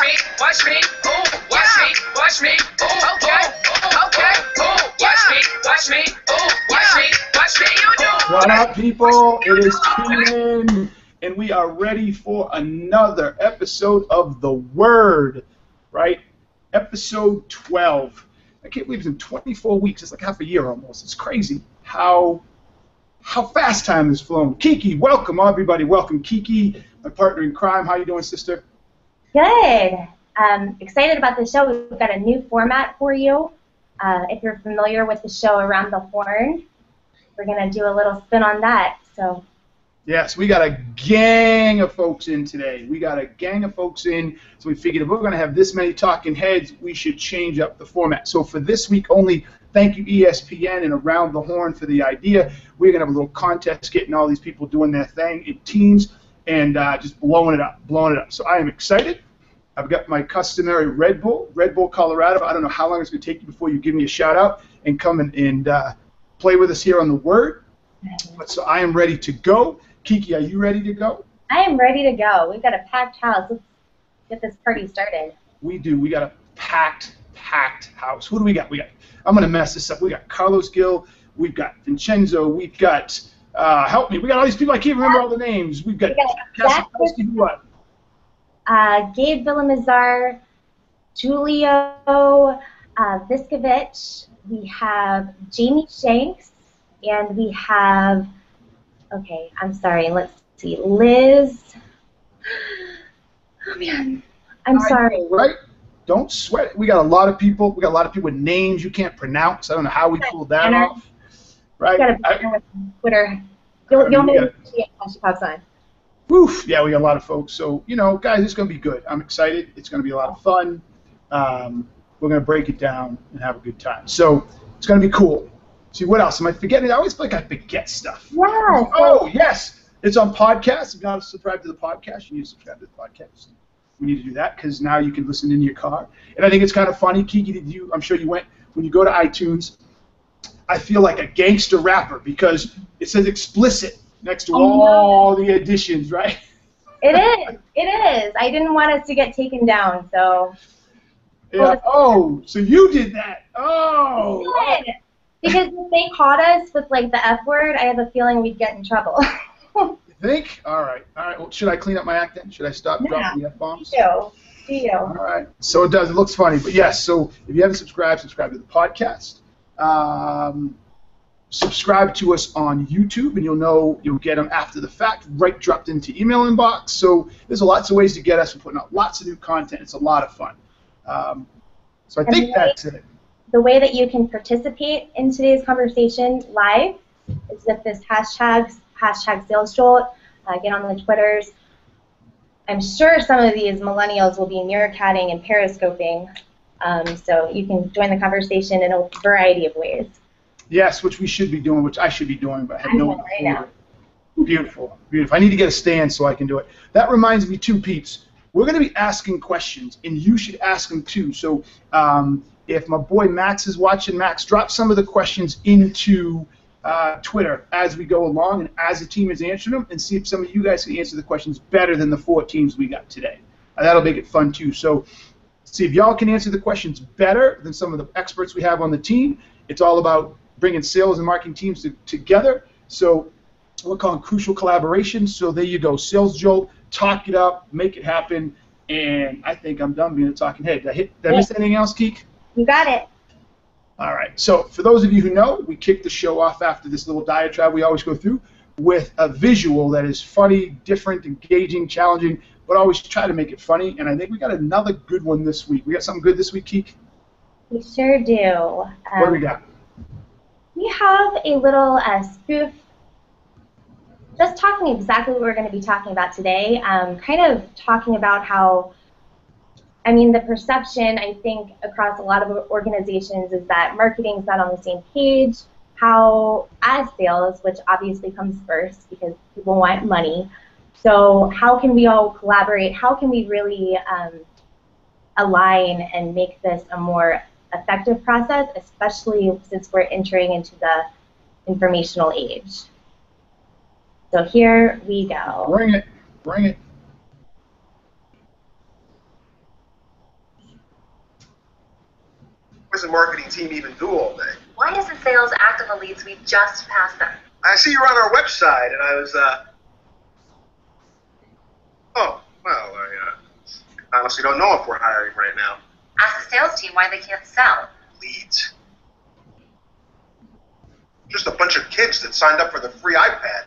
me, watch me, ooh, watch me, watch me, ooh, okay, okay, ooh, watch me, watch me, ooh, watch me, watch me, you do. What up, people? It is Keenan, and we are ready for another episode of The Word, right? Episode 12. I can't believe it's in 24 weeks. It's like half a year almost. It's crazy how how fast time has flown. Kiki, welcome, everybody. Welcome, Kiki, my partner in crime. How you doing, sister? Good. Um, excited about the show. We've got a new format for you. Uh, if you're familiar with the show Around the Horn, we're going to do a little spin on that. So. Yes, we got a gang of folks in today. We got a gang of folks in, so we figured if we're going to have this many talking heads, we should change up the format. So for this week only, thank you ESPN and Around the Horn for the idea. We're going to have a little contest getting all these people doing their thing in teams and uh, just blowing it up, blowing it up. So I am excited. I've got my customary Red Bull, Red Bull Colorado. I don't know how long it's going to take you before you give me a shout out and come and, and uh, play with us here on the Word. But so I am ready to go. Kiki, are you ready to go? I am ready to go. We've got a packed house. Let's get this party started. We do. We got a packed, packed house. Who do we got? We got. I'm going to mess this up. We got Carlos Gil. We've got Vincenzo. We've got. Uh, help me. We got all these people. I can't remember all the names. We've got. We got? Uh, Gabe Villamizar, Julio uh, Viskovich, we have Jamie Shanks, and we have, okay, I'm sorry, let's see, Liz. Oh man, I'm I sorry. know, right? Don't sweat. We got a lot of people. We got a lot of people with names you can't pronounce. I don't know how we pulled that off. Right? Got to I- Twitter. You'll, you'll We maybe gotta- see it when she pops on. Woof. Yeah, we got a lot of folks. So, you know, guys, it's going to be good. I'm excited. It's going to be a lot of fun. Um, we're going to break it down and have a good time. So, it's going to be cool. See, what else? Am I forgetting? I always feel like I forget stuff. Yeah. So, Oh, yes. It's on podcast. If you're not subscribed to the podcast, you need to subscribe to the podcast. We need to do that because now you can listen in your car. And I think it's kind of funny, Kiki, did you, I'm sure you went, when you go to iTunes, I feel like a gangster rapper because it says explicit next to Oh, no. all the additions, right? it is. It is. I didn't want us to get taken down, so. Yeah. Oh, so you did that. Oh. Good. Because if they caught us with like the F word, I have a feeling we'd get in trouble. You think? All right. All right. Well, should I clean up my act then? Should I stop Yeah. dropping the F bombs? See you. See you. All right. So it does. It looks funny, but yes. So if you haven't subscribed, subscribe to the podcast. Um, subscribe to us on YouTube, and you'll know you'll get them after the fact, right dropped into email inbox. So there's lots of ways to get us. We're putting out lots of new content. It's a lot of fun. Um, so I And think the way- that's it. The way that you can participate in today's conversation live is with this hashtag, hashtag sales jolt. Uh, get on the Twitters. I'm sure some of these millennials will be meerkatting and periscoping, um, so you can join the conversation in a variety of ways. Yes, which we should be doing, which I should be doing, but I have no one right now. Beautiful, beautiful. I need to get a stand so I can do it. That reminds me, too, peeps. We're going to be asking questions, and you should ask them too. So, um, if my boy Max is watching, Max, drop some of the questions into uh, Twitter as we go along, and as the team is answering them, and see if some of you guys can answer the questions better than the four teams we got today. Uh, that'll make it fun too. So, see if y'all can answer the questions better than some of the experts we have on the team. It's all about bringing sales and marketing teams to, together. So we're calling crucial collaboration. So there you go, sales jolt, talk it up, make it happen. And I think I'm done being a talking head. Did I, hit, did I miss anything else, Keek? You got it. All right. So for those of you who know, we kick the show off after this little diatribe we always go through with a visual that is funny, different, engaging, challenging, but always try to make it funny. And I think we got another good one this week. We got something good this week, Keek? We sure do. What do we Um, got? We have a little uh, spoof, just talking exactly what we're going to be talking about today. Um, kind of talking about how, I mean, the perception I think across a lot of organizations is that marketing's not on the same page. How, as sales, which obviously comes first because people want money, so how can we all collaborate? How can we really um, align and make this a more effective process, especially since we're entering into the informational age. So here we go. Bring it. Bring it. What does the marketing team even do all day? Why doesn't sales act on the leads we just passed them? I see you're on our website, and I was, uh, oh, well, I uh, honestly don't know if we're hiring right now. Ask the sales team why they can't sell. Leads. Just a bunch of kids that signed up for the free iPad.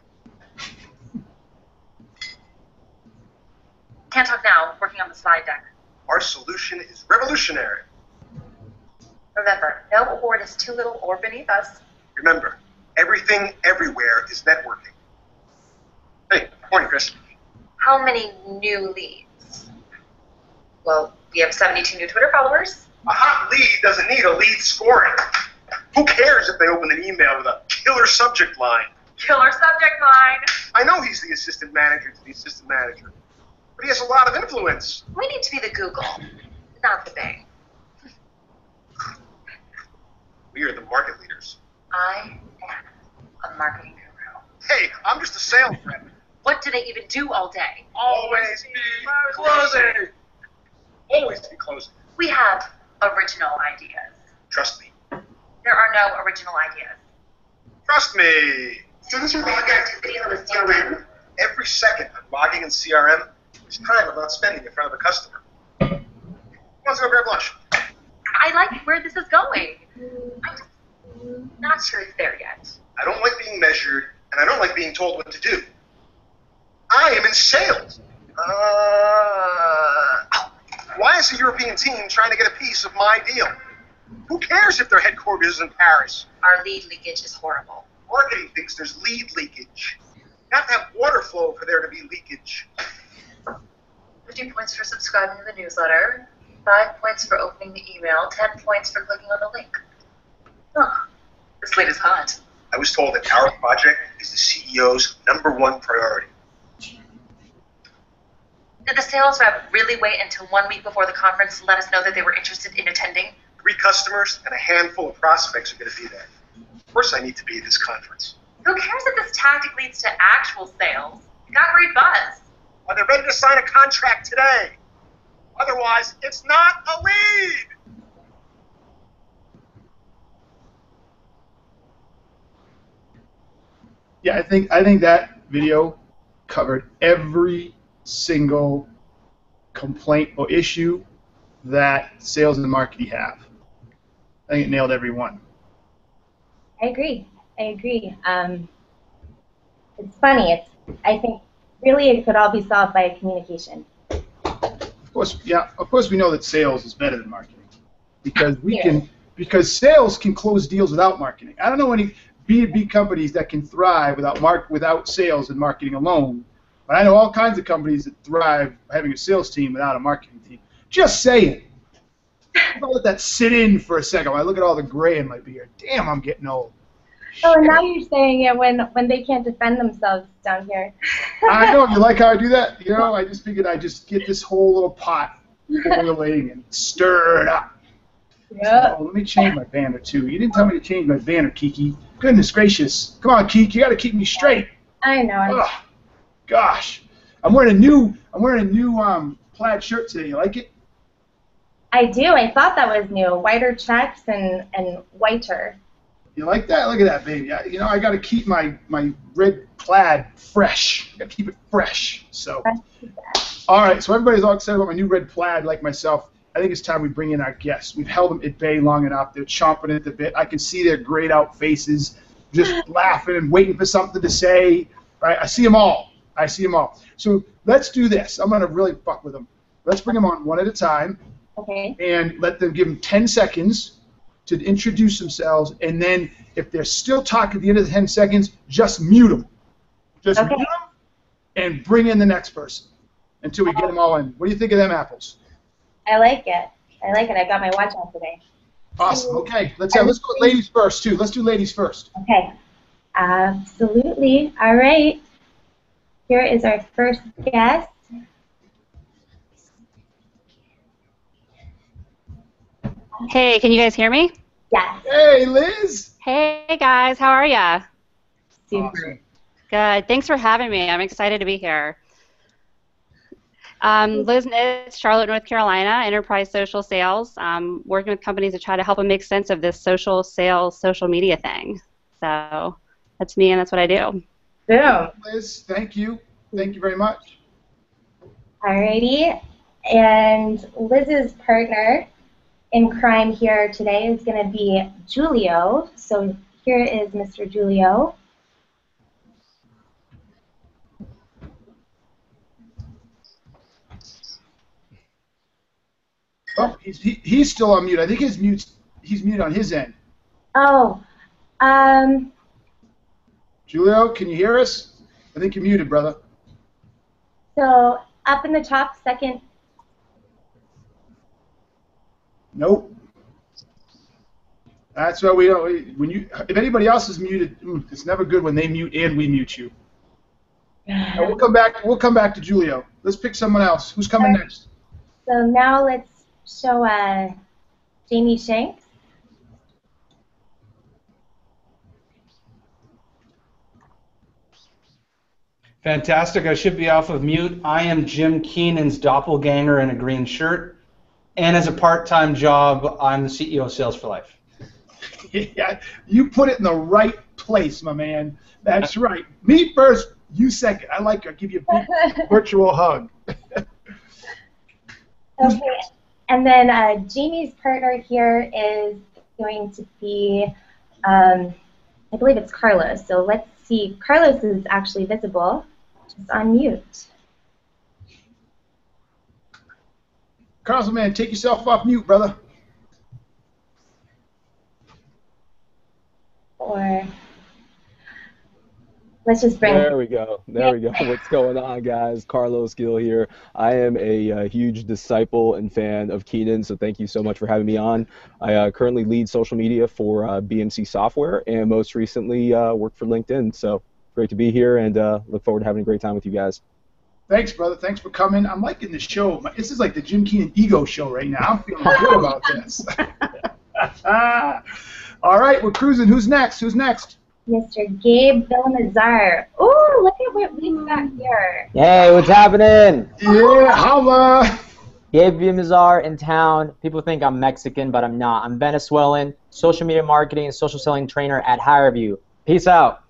Can't talk now. Working on the slide deck. Our solution is revolutionary. Remember, no award is too little or beneath us. Remember, everything everywhere is networking. Hey, morning, Chris. How many new leads? Well, we have 72 new Twitter followers. A hot lead doesn't need a lead scoring. Who cares if they open an email with a killer subject line? Killer subject line. I know he's the assistant manager to the assistant manager, but he has a lot of influence. We need to be the Google, not the Bing. We are the market leaders. I am a marketing guru. Hey, I'm just a sales rep. What do they even do all day? Always be closing. Always be closing. We have original ideas. Trust me. There are no original ideas. Trust me. Didn't you log activity on the CRM? Every second I'm logging in CRM is time I'm not spending in front of a customer. Let's go grab lunch. I like where this is going. I'm just not sure it's there yet. I don't like being measured, and I don't like being told what to do. I am in sales. Uh, why is the European team trying to get a piece of my deal? Who cares if their headquarters is in Paris? Our lead leakage is horrible. Marketing thinks there's lead leakage. You have to have water flow for there to be leakage. 50 points for subscribing to the newsletter, 5 points for opening the email, 10 points for clicking on the link. Huh. This lead is hot. I was told that our project is the CEO's number one priority. Did the sales rep really wait until one week before the conference to let us know that they were interested in attending? Three customers and a handful of prospects are going to be there. Of course, I need to be at this conference. Who cares if this tactic leads to actual sales? It got great buzz. Are they ready to sign a contract today? Otherwise, it's not a lead. Yeah, I think I think that video covered every single complaint or issue that sales and marketing have. I think it nailed every one. I agree. I agree. Um, it's funny. It's I think really it could all be solved by communication. Of course, yeah. Of course, we know that sales is better than marketing because we Yeah. can because sales can close deals without marketing. I don't know any B two B companies that can thrive without mark without sales and marketing alone. But I know all kinds of companies that thrive having a sales team without a marketing team. Just saying. I'll let that sit in for a second. I look at all the gray in my beard. Damn, I'm getting old. Oh, and now you're saying it when when they can't defend themselves down here. I know. You like how I do that? You know, I just figured I'd just get this whole little pot boiling and stir it up. Yep. Oh, let me change my banner too. You didn't tell me to change my banner, Kiki. Goodness gracious! Come on, Kiki. You got to keep me straight. I know. Gosh, I'm wearing a new I'm wearing a new um, plaid shirt today. You like it? I do. I thought that was new. Whiter checks and and whiter. You like that? Look at that, baby. I, you know, I got to keep my my red plaid fresh. I Got to keep it fresh. So, all right. So everybody's all excited about my new red plaid, like myself. I think it's time we bring in our guests. We've held them at bay long enough. They're chomping at the bit. I can see their grayed out faces, just laughing and waiting for something to say. Right? I see them all. I see them all. So let's do this. I'm gonna really fuck with them. Let's bring them on one at a time Okay. and let them give them 10 seconds to introduce themselves, and then if they're still talking at the end of the 10 seconds, just mute them. Just Okay. mute them and bring in the next person until we get them all in. What do you think of them apples? I like it. I like it. I got my watch on today. Awesome. Okay, let's uh, let's go with ladies first too. Let's do ladies first. Okay. Absolutely. All right. Here is our first guest. Hey, can you guys hear me? Yes. Hey, Liz. Hey guys, how are ya? Super. Awesome. Good. Thanks for having me. I'm excited to be here. Um, Liz Nitz, Charlotte, North Carolina, Enterprise Social Sales, um, working with companies to try to help them make sense of this social sales, social media thing. So that's me, and that's what I do. Boom. Liz, thank you. Thank you very much. Alrighty. And Liz's partner in crime here today is going to be Julio. So here is Mr. Julio. Oh, he's, he, he's still on mute. I think his mute's he's muted on his end. Oh, um, Julio, can you hear us? I think you're muted, brother. so up in the top, second. Nope. That's why we don't. When you, if anybody else is muted, it's never good when they mute and we mute you. Now, we'll come back. We'll come back to Julio. Let's pick someone else. Who's coming next? So now let's show uh, Jamie Shanks. Fantastic. I should be off of mute. I am Jim Keenan's doppelganger in a green shirt. And as a part time job, I'm the CEO of Sales for Life. yeah, you put it in the right place, my man. That's right. Me first, you second. I like it. I'll give you a big virtual hug. Okay, and then uh, Jamie's partner here is going to be, um, I believe it's Carlos. So let's see. Carlos is actually visible, just on mute. Carlos, man, take yourself off mute, brother. Or let's just bring. There we go. There we go. What's going on, guys? Carlos Gil here. I am a, uh huge disciple and fan of Keenan, so thank you so much for having me on. I uh, currently lead social media for uh, BMC Software and most recently uh, work for LinkedIn. So great to be here and uh, look forward to having a great time with you guys. Thanks, brother. Thanks for coming. I'm liking the show. This is like the Jim Keenan ego show right now. I'm feeling good about this. All right, we're cruising. Who's next? Who's next? Mr. Gabe Villamizar. Ooh, look at what we've got here. Hey, what's happening? Yeah, holla. Gabe Villamizar in town. People think I'm Mexican, but I'm not. I'm Venezuelan, social media marketing and social selling trainer at HireVue. Peace out.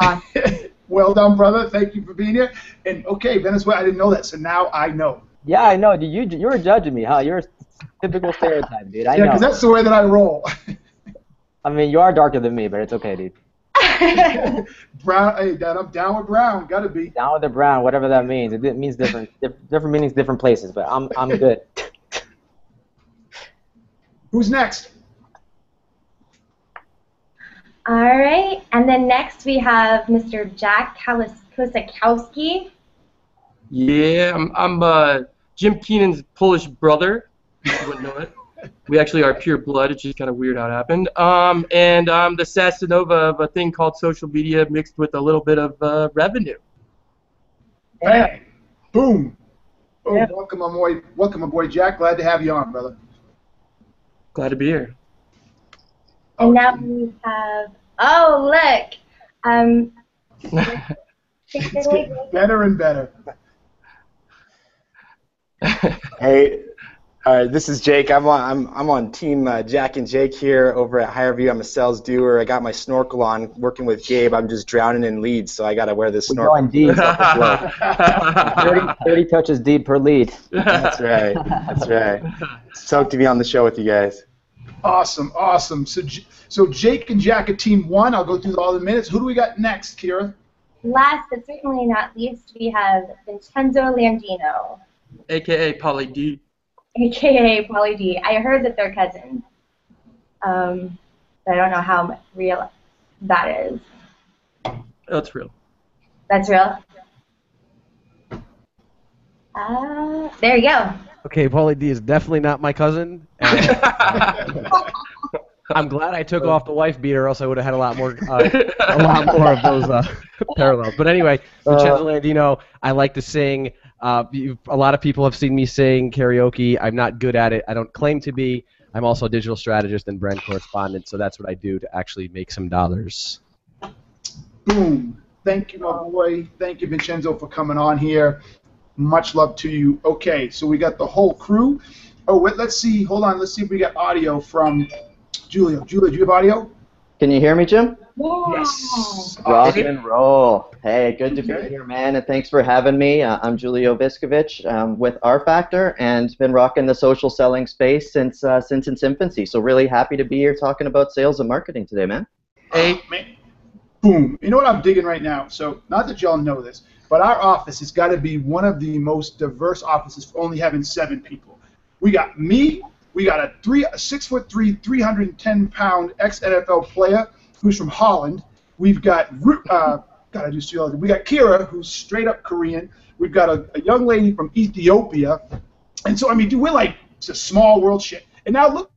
well done, brother. Thank you for being here. And okay, Venezuela, I didn't know that, so now I know. Yeah, I know. You you were judging me, huh? You're a typical stereotype, dude. I yeah, because that's the way that I roll. I mean, you are darker than me, but it's okay, dude. Brown, hey, down, I'm down with Brown. Gotta be. Down with the brown, whatever that means. It, it means different different meanings, different places. But I'm I'm good. Who's next? All right, and then next we have Mr. Jack Kalis- Kosakowski. Yeah, I'm, I'm uh, Jim Keenan's Polish brother. You wouldn't know it. We actually are pure blood. It's just kind of weird how it happened. Um, and I'm the Casanova of a thing called social media mixed with a little bit of uh, revenue. Bang. Boom. Oh, welcome, my boy. Welcome, my boy Jack. Glad to have you on, brother. Glad to be here. And now we have, oh, look. Um, It's getting better and better. Hey, all right. This is Jake. I'm on. I'm I'm on team uh, Jack and Jake here over at HireVue. I'm a sales doer. I got my snorkel on. Working with Gabe, I'm just drowning in leads, so I got to wear this We're snorkel. going deep. well. 30, 30 touches deep per lead. That's right. That's right. Stoked to be on the show with you guys. Awesome, awesome. So, so Jake and Jack are team one. I'll go through all the minutes. Who do we got next, Kira? last but certainly not least, we have Vincenzo Landino, AKA Pauly D. aka Pauly D. I heard that they're cousins. Um, but I don't know how real that is. That's real. That's real? Uh, there you go. Okay, Pauly D is definitely not my cousin. and I'm glad I took off the wife beater, else I would have had a lot more, uh, a lot more of those uh, parallels. But anyway, Vincenzo Landino, I like to sing. Uh, a lot of people have seen me sing karaoke. I'm not good at it. I don't claim to be. I'm also a digital strategist and brand correspondent, so that's what I do to actually make some dollars. Boom. Thank you, my boy. Thank you, Vincenzo, for coming on here. Much love to you. Okay, so we got the whole crew. Oh, wait, let's see. Hold on. Let's see if we got audio from Julio. Julio, do you have audio? Can you hear me, Jim? Yes. Rock and roll. Hey, good to be here, man, and thanks for having me. Uh, I'm Julio Viskovich um, with RFactr, and been rocking the social selling space since uh, since its infancy. So really happy to be here talking about sales and marketing today, man. Hey, man. Boom. You know what I'm digging right now? So, not that y'all know this, but our office has got to be one of the most diverse offices for only having seven people. We got me. We got a three, a six foot three, 310 pound ex NFL player who's from Holland. We've got, uh, gotta do see all We got Kira, who's straight up Korean. We've got a, a young lady from Ethiopia. And so, I mean, dude, we're like, it's a small world shit. And now look,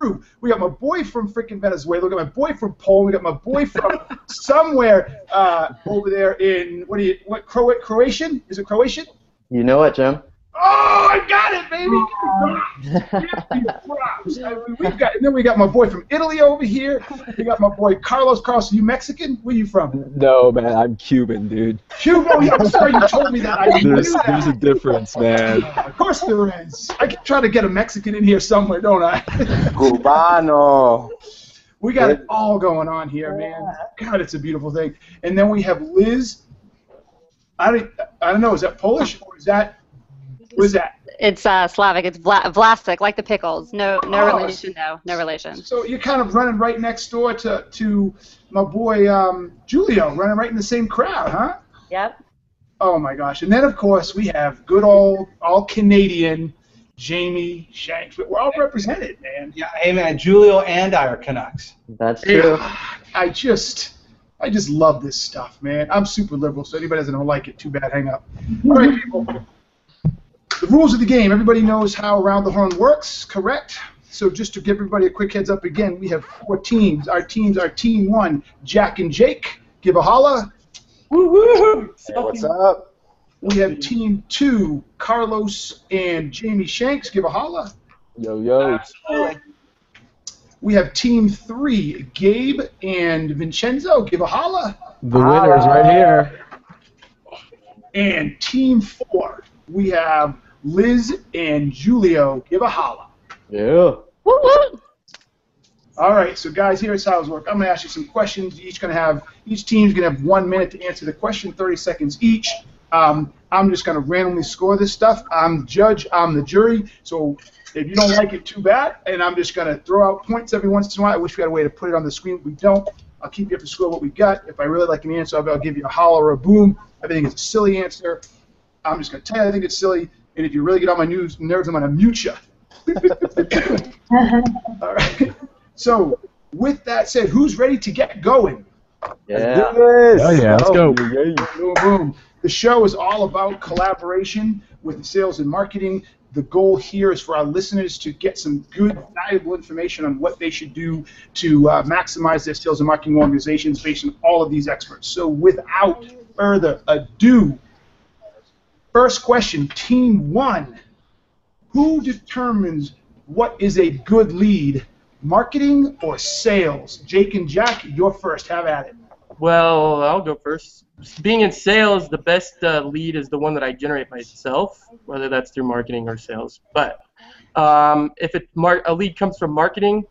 through. We got my boy from freaking Venezuela. We got my boy from Poland. We got my boy from somewhere uh, over there in what do you what Cro- Croatian? Is it Croatian? You know it, Jim. Oh, I got it, baby! Props. I mean, We've got, and then we got my boy from Italy over here. We got my boy Carlos. Carlos, you Mexican? Where you from? No, man, I'm Cuban, dude. Cuban? Oh, yeah, I'm sorry you told me that. I knew There's that. there's a difference, man. Of course there is. I can try to get a Mexican in here somewhere, don't I? Cubano. We got it all going on here, man. God, it's a beautiful thing. And then we have Liz. I don't, I don't know. Is that Polish or is that? What is that? It's uh, Slavic. It's Vla- Vlasic, like the pickles. No, no Oh, relation though. No relation. So you're kind of running right next door to to my boy um, Julio, running right in the same crowd, huh? Yep. Oh my gosh! And then of course we have good old all Canadian Jamie Shanks. We're all represented, man. Yeah, hey man, Julio and I are Canucks. That's true. I just, I just love this stuff, man. I'm super liberal, so anybody that doesn't like it, too bad. Hang up. All right, people. The rules of the game. Everybody knows how Around the Horn works, correct? So just to give everybody a quick heads up again, we have four teams. Our teams are Team One, Jack and Jake. Give a holla. Woo woo! Hey, what's up? We have Team Two, Carlos and Jamie Shanks. Give a holla. Yo, yo. We have Team Three, Gabe and Vincenzo. Give a holla. The winner's right here. And Team Four, we have Liz and Julio. Give a holla. Yeah. Woo-woo. All right, so guys, here's how it's work. I'm gonna ask you some questions. You're each gonna have each team's gonna have one minute to answer the question, 30 seconds each. Um, I'm just gonna randomly score this stuff. I'm the judge. I'm the jury. So if you don't like it, too bad. And I'm just gonna throw out points every once in a while. I wish we had a way to put it on the screen. If we don't, I'll keep you up to score what we got. If I really like an answer, I'll, I'll give you a holler or a boom. I think it's a silly answer. I'm just gonna tell you I think it's silly. And if you really get on my news nerves, I'm gonna mute you. All right. So, with that said, who's ready to get going? Yeah. Oh yeah, let's go. Boom, boom. The show is all about collaboration with sales and marketing. The goal here is for our listeners to get some good, valuable information on what they should do to uh, maximize their sales and marketing organizations based on all of these experts. So, without further ado, first question, Team One. Who determines what is a good lead, marketing or sales? Jake and Jack, you're first. Have at it. Well, I'll go first. Being in sales, the best uh, lead is the one that I generate myself, whether that's through marketing or sales. But um, if it mar- a lead comes from marketing,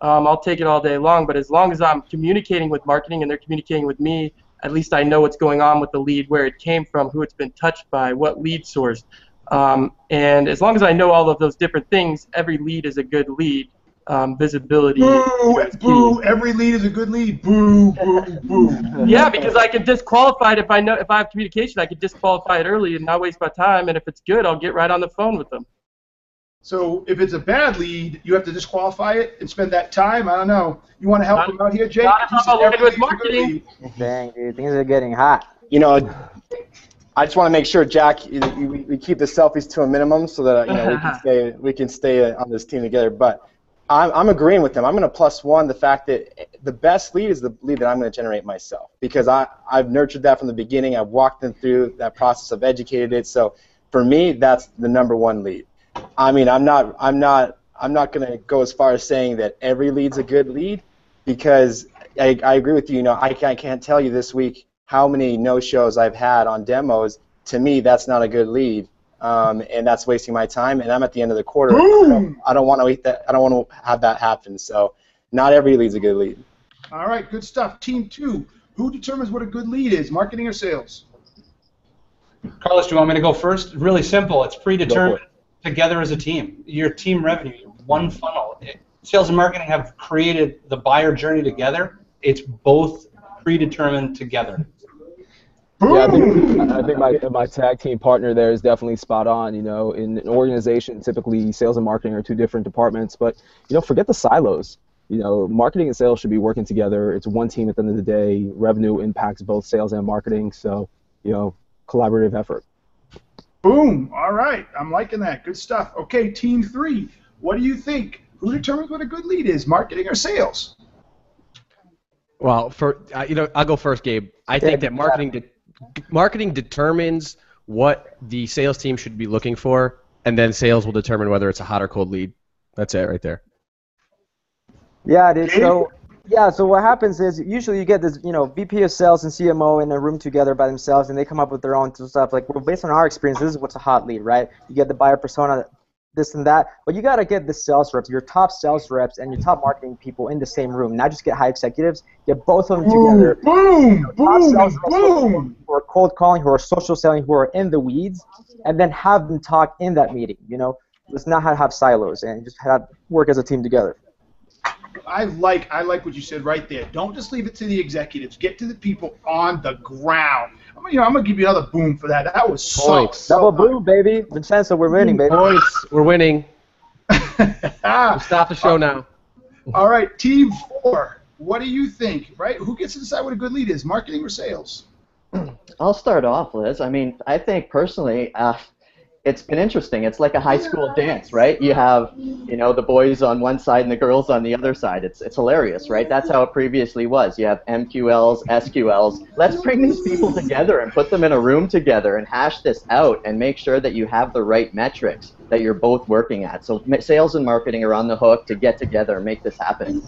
um, I'll take it all day long. But as long as I'm communicating with marketing and they're communicating with me, at least I know what's going on with the lead, where it came from, who it's been touched by, what lead source. Um, and as long as I know all of those different things, every lead is a good lead. Um, visibility. Boo! Boo! Every lead is a good lead. Boo! Boo! Boo! Yeah, because I can disqualify it if I know if I have communication, I can disqualify it early and not waste my time. And if it's good, I'll get right on the phone with them. So if it's a bad lead, you have to disqualify it and spend that time. I don't know. You want to help him out here, Jake? not if He I'm aligned with lead's a good marketing. Dang, dude, things are getting hot. You know, I just want to make sure, Jack, you- you- we, we keep the selfies to a minimum so that you know we can stay we can stay on this team together. But I'm, I'm agreeing with them. I'm going to plus one the fact that the best lead is the lead that I'm going to generate myself because I I've nurtured that from the beginning. I've walked them through that process. I've educated it. So for me, that's the number one lead. I mean, I'm not I'm not I'm not going to go as far as saying that every lead's a good lead because I, I agree with you. You know, I can't, I can't tell you this week how many no shows I've had on demos to me, that's not a good lead, um, and that's wasting my time. And I'm at the end of the quarter. Boom! I don't want to wait that. I don't want to have that happen. So, not every lead's a good lead. All right, good stuff. Team two, who determines what a good lead is, marketing or sales? Carlos, do you want me to go first? Really simple. It's predetermined Go together as a team. Your team revenue, one funnel. It- sales and marketing have created the buyer journey together. It's both predetermined together. Yeah, I think, I think my, my tag team partner there is definitely spot on. You know, in an organization, typically sales and marketing are two different departments, but you know, forget the silos. You know, marketing and sales should be working together. It's one team at the end of the day. Revenue impacts both sales and marketing, so you know, collaborative effort. Boom! All right, I'm liking that. Good stuff. Okay, team three, what do you think? Who determines what a good lead is, marketing or sales? Well, for uh, you know, I'll go first, Gabe. I think that marketing de- marketing determines what the sales team should be looking for, and then sales will determine whether it's a hot or cold lead. That's it right there. Yeah, dude. So yeah, so what happens is usually you get this, you know, VP of sales and CMO in a room together by themselves, and they come up with their own stuff. Like, well, based on our experience, this is what's a hot lead, right? You get the buyer persona, this and that, but you got to get the sales reps, your top sales reps, and your top marketing people in the same room. Not just get high executives, get both of them together. Boom! Top Boom! sales reps Boom! Who are cold calling, who are social selling, who are in the weeds, and then have them talk in that meeting. You know, let's not have silos and just have work as a team together. I like I like what you said right there. Don't just leave it to the executives. Get to the people on the ground. I'm, gonna- you know, I'm gonna give you another boom for that. That was so, Points. so Double boom, baby. Vincenzo, we're winning, baby. Points. We're winning. Ah, Stop the show now. all right, team four. What do you think? Right? Who gets to decide what a good lead is, marketing or sales? I'll start off, Liz. I mean, I think personally, uh, it's been interesting. It's like a high school dance, right? You have, you know, the boys on one side and the girls on the other side. It's it's hilarious, right? That's how it previously was. You have MQLs, SQLs. Let's bring these people together and put them in a room together and hash this out and make sure that you have the right metrics that you're both working at. So sales and marketing are on the hook to get together and make this happen.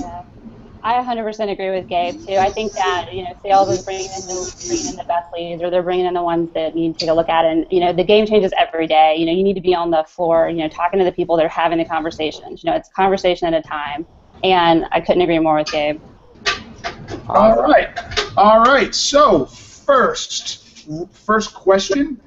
Yeah. I 100% agree with Gabe too. I think that you know sales is bringing in the bringing in the best leads, or they're bringing in the ones that need to take a look at. And you know the game changes every day. You know you need to be on the floor. You know talking to the people that are having the conversations. You know it's conversation at a time. And I couldn't agree more with Gabe. All right, all right. So first, first question.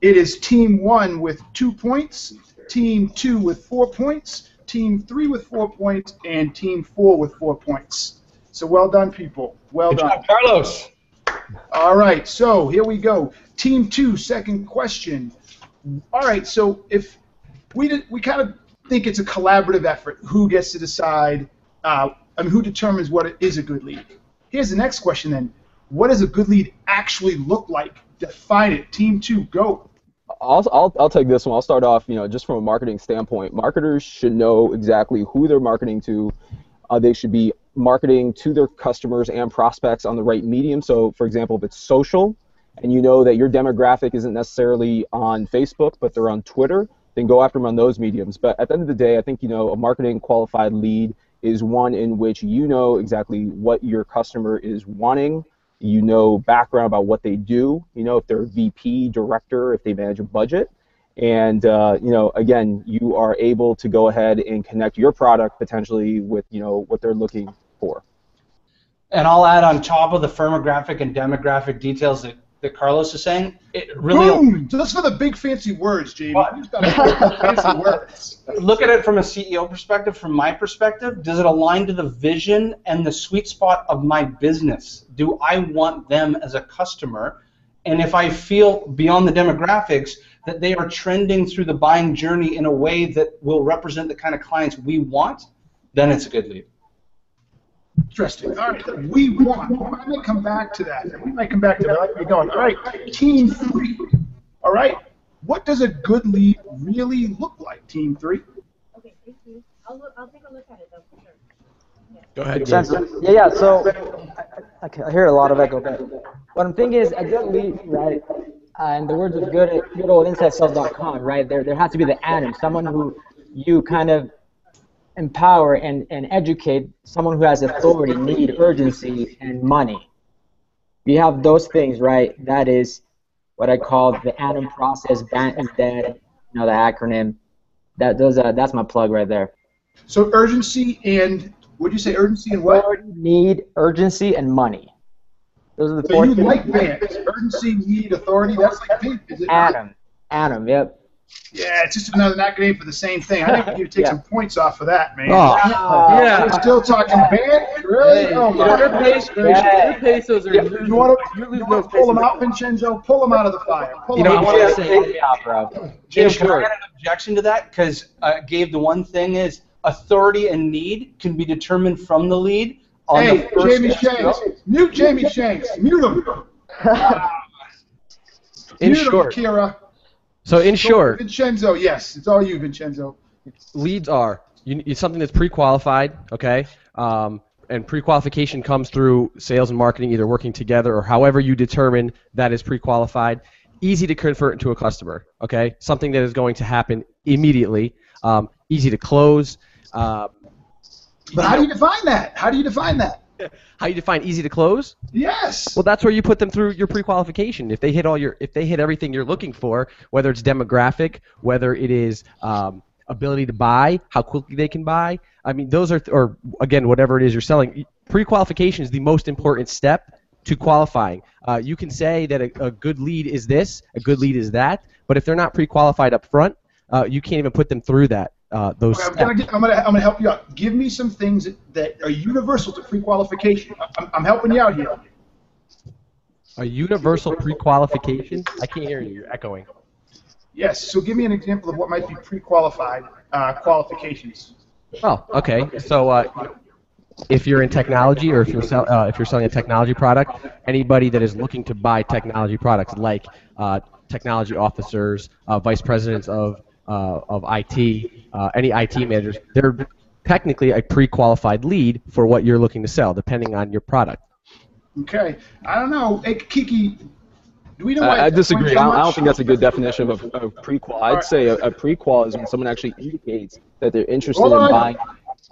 It is team one with two points, team two with four points, team three with four points, and team four with four points. So well done, people. Well Good done. job, Carlos. All right, so here we go. Team two, second question. All right, so if we did, we kind of think it's a collaborative effort. Who gets to decide? Uh, I mean, who determines what is a good lead? Here's the next question then. What does a good lead actually look like? Define it. Team two, go. I'll, I'll, I'll take this one. I'll start off, you know, just from a marketing standpoint. Marketers should know exactly who they're marketing to. Uh, they should be marketing to their customers and prospects on the right medium. So, for example, if it's social and you know that your demographic isn't necessarily on Facebook, but they're on Twitter, then go after them on those mediums. But at the end of the day, I think, you know, a marketing qualified lead is one in which you know exactly what your customer is wanting you know background about what they do you know if they're vp director if they manage a budget. And uh, you know again you are able to go ahead and connect your product potentially with you know what they're looking for. And I'll add on top of the firmographic and demographic details that, that Carlos is saying, it really Boom! So that's for the big fancy words, Jamie. You just got to fancy words. look at it from a CEO perspective, from my perspective, does it align to the vision and the sweet spot of my business? Do I want them as a customer? And if I feel beyond the demographics that they are trending through the buying journey in a way that will represent the kind of clients we want, then it's a good lead. Interesting. All right, we want. I might come back to that. We might come back to that. I like where you're going. All right, team three. All right, what does a good lead really look like, team three? Okay, thank you. I'll, look, I'll take a look at it though, for sure. Go ahead, Gabe. Vincenzo. Yeah, yeah. So I, I, I hear a lot of echo. But what I'm thinking is a good lead, right? Uh, in the words of good, good old InsideSales.com, right? There, there has to be the Adam, someone who you kind of empower and, and educate, someone who has authority, need, urgency, and money. You have those things, right? That is what I call the Adam process. BANT is dead. You know the acronym. That those uh, that's my plug right there. So urgency and would you say urgency and what? Authority, need, urgency, and money. Those are the So four you things. like BANT. Urgency, need, authority. That's like BANT, is it? Atom. Atom. Yep. Yeah, it's just another acronym for the same thing. I think you need take Yeah. some points off of that, man. Oh. Yeah. We're still talking BANT? Really? Hey, oh you my know, their, goodness pesos, gracious. their pesos are Yeah, losing. you want to you're you want to pull them out, Vincenzo? Pull them out of the fire. Pull You them know, out. I wanna say, yeah, bro. Jim, In can I short. add an objection to that? Because uh, Gabe, the one thing is authority and need can be determined from the lead on Hey, the first Jamie step. Shanks. Mute Jamie Shanks. Mute him. In Mute him, short, Kira. So in Go, short, Vincenzo, yes, it's all you, Vincenzo. leads are you, it's something that's pre-qualified, okay? Um, and pre-qualification comes through sales and marketing either working together or however you determine that is pre-qualified. Easy to convert into a customer, okay? Something that is going to happen immediately. Um, easy to close. Uh, But how do you define that? How do you define that? how you define easy to close? Yes. Well, that's where you put them through your pre-qualification. If they hit all your, if they hit everything you're looking for, whether it's demographic, whether it is um, ability to buy, how quickly they can buy. I mean, those are, or again, whatever it is you're selling. Pre-qualification is the most important step to qualifying. Uh, you can say that a, a good lead is this, a good lead is that, but if they're not pre-qualified up front, uh, you can't even put them through that. Uh, those Okay, I'm gonna, get, I'm, gonna, I'm gonna help you out. Give me some things that, that are universal to pre-qualification. I'm, I'm helping you out here. A universal pre-qualification. I can't hear you. You're echoing. Yes. So give me an example of what might be pre-qualified uh, qualifications. Oh, okay. So uh, if you're in technology or if you're sell, uh, if you're selling a technology product, anybody that is looking to buy technology products, like uh, technology officers, uh, vice presidents of of IT, uh, any IT managers, they're technically a pre-qualified lead for what you're looking to sell, depending on your product. Okay. I don't know. Hey, Kiki, do we know why? I, I disagree. I don't, I don't think that's a good definition of a, of prequel. I'd say a, a prequel is when someone actually indicates that they're interested Hold in on. buying.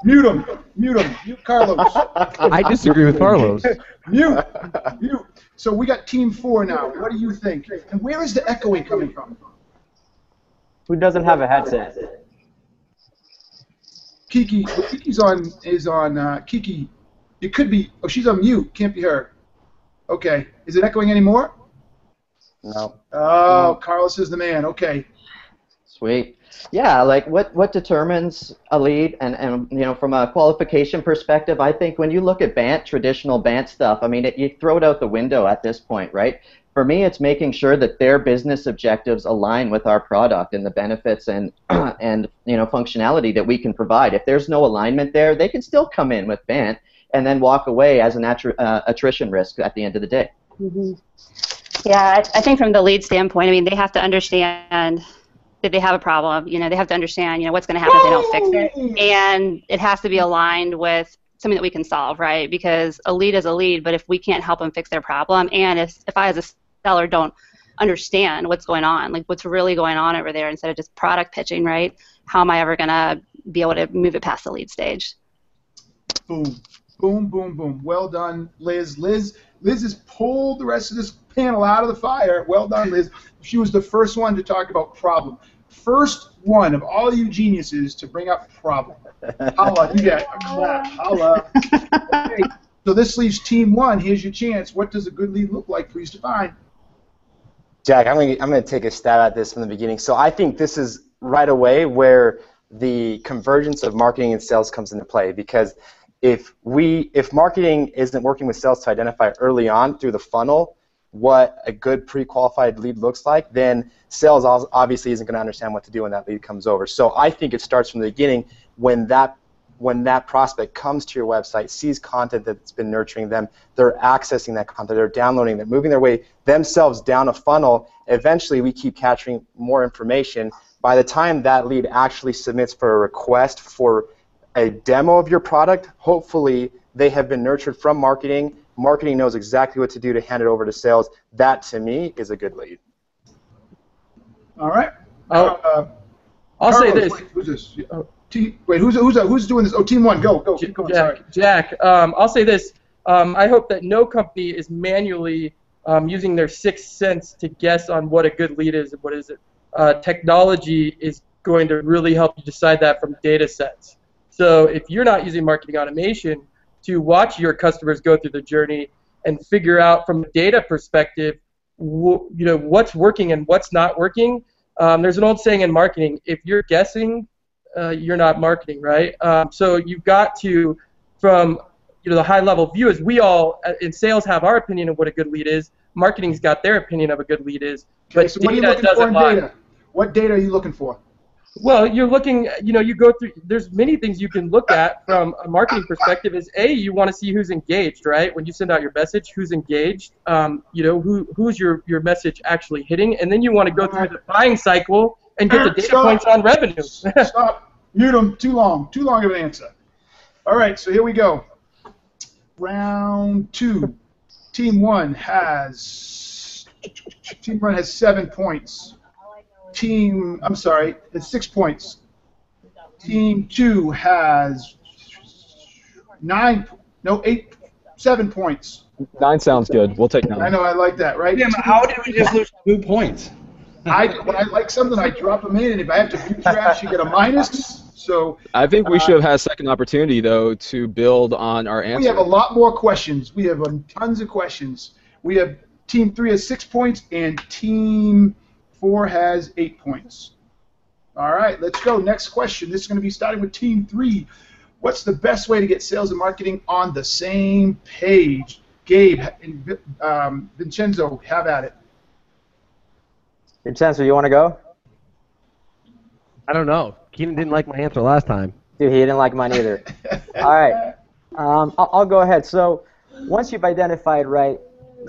Mute him. Mute him. Mute Carlos. I disagree with Carlos. Mute. Mute. So we got team four now. What do you think? And where is the echoing coming from? Who doesn't have a headset? Kiki, Kiki's on is on uh, Kiki. It could be. Oh, she's on mute. Can't be heard. Okay. Is it echoing anymore? No. Oh, Carlos is the man. Okay. Sweet. Yeah, like what what determines a lead, and and you know from a qualification perspective, I think when you look at BANT, traditional BANT stuff, I mean, it, you throw it out the window at this point, right? For me, it's making sure that their business objectives align with our product and the benefits and and you know functionality that we can provide. If there's no alignment there, they can still come in with BANT and then walk away as an attri- uh, attrition risk at the end of the day. hmm Yeah, I, I think from the lead standpoint, I mean, they have to understand that they have a problem. You know, they have to understand, you know, what's going to happen if they don't fix it, and it has to be aligned with something that we can solve, right? Because a lead is a lead, but if we can't help them fix their problem, and if if I as a seller don't understand what's going on, like what's really going on over there, instead of just product pitching, right? How am I ever going to be able to move it past the lead stage? Boom. Boom, boom, boom. Well done, Liz. Liz, Liz has pulled the rest of this panel out of the fire. Well done, Liz. She was the first one to talk about problem. First one of all you geniuses to bring up problem. Holla, you get a clap. Holla. Okay, so this leaves team one. Here's your chance. What does a good lead look like? Please define. Jack, I'm gonna I'm gonna take a stab at this from the beginning. So I think this is right away where the convergence of marketing and sales comes into play because if we if marketing isn't working with sales to identify early on through the funnel what a good pre-qualified lead looks like, then sales obviously isn't going to understand what to do when that lead comes over. So I think it starts from the beginning when that when that prospect comes to your website, sees content that's been nurturing them, they're accessing that content, they're downloading, they're moving their way themselves down a funnel. Eventually, we keep capturing more information. By the time that lead actually submits for a request for a demo of your product, hopefully they have been nurtured from marketing. Marketing knows exactly what to do to hand it over to sales. That, to me, is a good lead. All right. Oh, Uh, I'll say this. Wait, who's this? T- wait, who's who's who's doing this? Oh, team one. Go, go. Keep going. Sorry. Jack, Jack um, I'll say this. um, I hope that no company is manually um, using their sixth sense to guess on what a good lead is and what is it. Uh, technology is going to really help you decide that from data sets. So if you're not using marketing automation to watch your customers go through the journey and figure out from a data perspective, you know what's working and what's not working. Um, there's an old saying in marketing: if you're guessing, uh, you're not marketing, right? Um, so you've got to, from you know the high level view, is we all uh, in sales have our opinion of what a good lead is. Marketing's got their opinion of a good lead is, but Okay, so what are you data looking for doesn't in lie. data? What data are you looking for? Well, you're looking, you know, you go through, there's many things you can look at from a marketing perspective is A, you want to see who's engaged, right? When you send out your message, who's engaged, um, you know, who, who's your, your message actually hitting, and then you want to go through the buying cycle and get the data Stop. points on revenue. Stop. Mute them. Too long. Too long of an answer. All right, so here we go. Round two. Team one has team one has seven points. Team I'm sorry, it's six points. Team two has nine, no eight, seven points. Nine sounds good. We'll take nine. I know I like that, right? Damn, how did we just lose two points? I when I like something, I drop them in, and if I have to view trash, you get a minus. So I think we Uh, should have had a second opportunity though to build on our answer. We have a lot more questions. We have um, tons of questions. We have team three has six points, and team four has eight points. All right, let's go. Next question. This is going to be starting with team three. What's the best way to get sales and marketing on the same page? Gabe and um, Vincenzo, have at it. Vincenzo, you want to go? I don't know. Keenan didn't like my answer last time. Dude, he didn't like mine either. All right, um, I'll, I'll go ahead. So, once you've identified right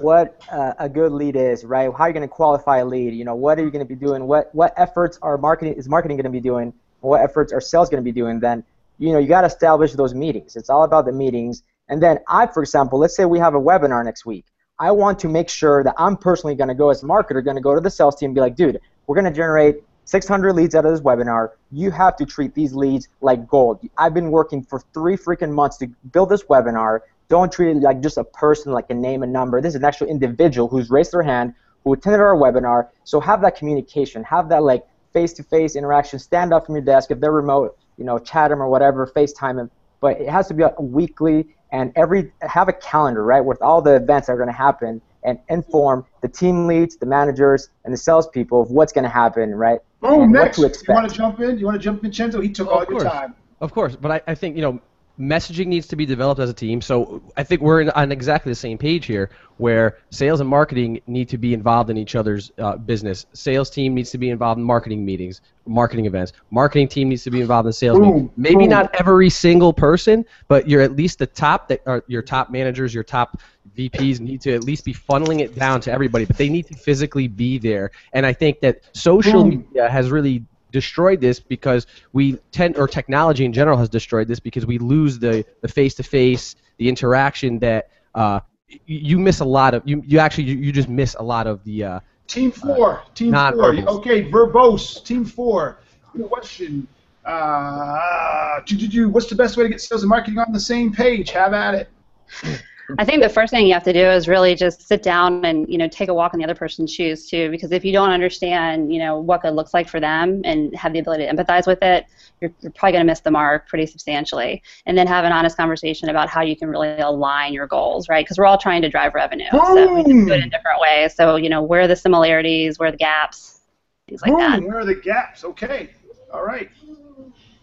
what uh, a good lead is, right? How are you going to qualify a lead? You know, what are you going to be doing? What what efforts are marketing is marketing going to be doing? What efforts are sales going to be doing? Then, you know, you got to establish those meetings. It's all about the meetings. And then I, for example, let's say we have a webinar next week. I want to make sure that I'm personally going to go as a marketer, going to go to the sales team and be like, dude, we're going to generate 600 leads out of this webinar. You have to treat these leads like gold. I've been working for three freaking months to build this webinar. Don't treat it like just a person, like a name and number. This is an actual individual who's raised their hand, who attended our webinar. So have that communication, have that like face-to-face interaction. Stand up from your desk if they're remote, you know, chat them or whatever, FaceTime them. But it has to be a weekly and every have a calendar, right, with all the events that are going to happen and inform the team leads, the managers, and the salespeople of what's going to happen, right? Oh, and next. what to You want to jump in? You want to jump, in, Vincenzo? He took all your course. time. Of course, but I, I think you know messaging needs to be developed as a team. So I think we're in, on exactly the same page here, where sales and marketing need to be involved in each other's uh, business. Sales team needs to be involved in marketing meetings, marketing events. Marketing team needs to be involved in sales meetings. Maybe not every single person, but you're at least the top that are your top managers, your top VPs need to at least be funneling it down to everybody, but they need to physically be there. And I think that social media has really destroyed this because we tend or technology in general has destroyed this because we lose the the face to face the interaction that uh, you miss a lot of you you actually you, you just miss a lot of the uh, Team four. Team four. Okay, verbose. Team four. Question. Uh, what's the best way to get sales and marketing on the same page? Have at it. I think the first thing you have to do is really just sit down and you know take a walk in the other person's shoes too, because if you don't understand you know what good looks like for them and have the ability to empathize with it, you're, you're probably going to miss the mark pretty substantially. And then have an honest conversation about how you can really align your goals, right? Because we're all trying to drive revenue, so we do it in hmm. different ways. So you know where are the similarities, where are the gaps, things like hmm, that. Where are the gaps? Okay. All right.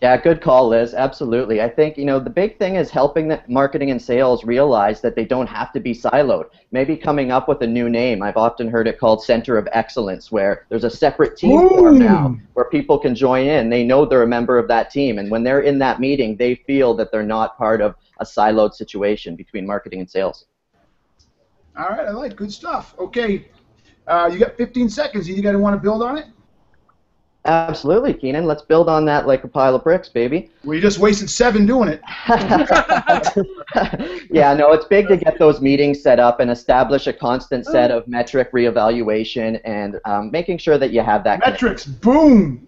Yeah, good call, Liz. Absolutely. I think, you know, the big thing is helping the marketing and sales realize that they don't have to be siloed. Maybe coming up with a new name. I've often heard it called Center of Excellence, where there's a separate team formed now where people can join in. They know they're a member of that team. And when they're in that meeting, they feel that they're not part of a siloed situation between marketing and sales. All right. I like good stuff. Okay. Uh, you got 15 seconds. You guys want to build on it? Absolutely, Keenan. Let's build on that like a pile of bricks, baby. We just wasted seven doing it. yeah, no, it's big to get those meetings set up and establish a constant set of metric reevaluation and um, making sure that you have that. Metrics. Boom.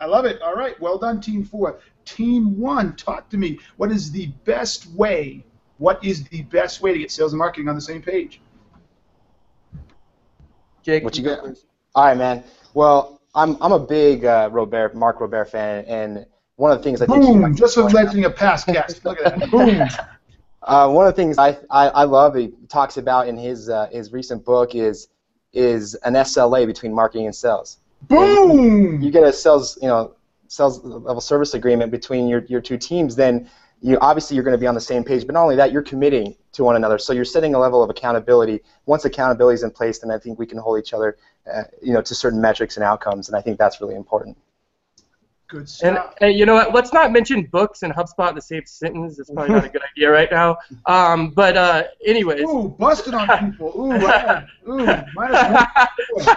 I love it. All right. Well done, Team Four. Team One, talk to me. What is the best way What is the best way to get sales and marketing on the same page? Jake, what you got? All right, man. Well, I'm I'm a big uh, Robert Mark Roberge fan, and one of the things I think. Boom! Just letting a past guest. Look at that. Boom. Uh, one of the things I, I, I love he talks about in his uh, his recent book is is an SLA between marketing and sales. Boom! You get a sales you know sales level service agreement between your, your two teams, then you obviously you're going to be on the same page. But not only that, you're committing to one another. So you're setting a level of accountability. Once accountability is in place, then I think we can hold each other, uh, you know, to certain metrics and outcomes. And I think that's really important. Good And, stuff. and you know what? Let's not mention books and HubSpot in the same sentence. It's probably not a good idea right now. Um, but uh, anyways. Ooh, busted on people. Ooh, I, ooh, minus one.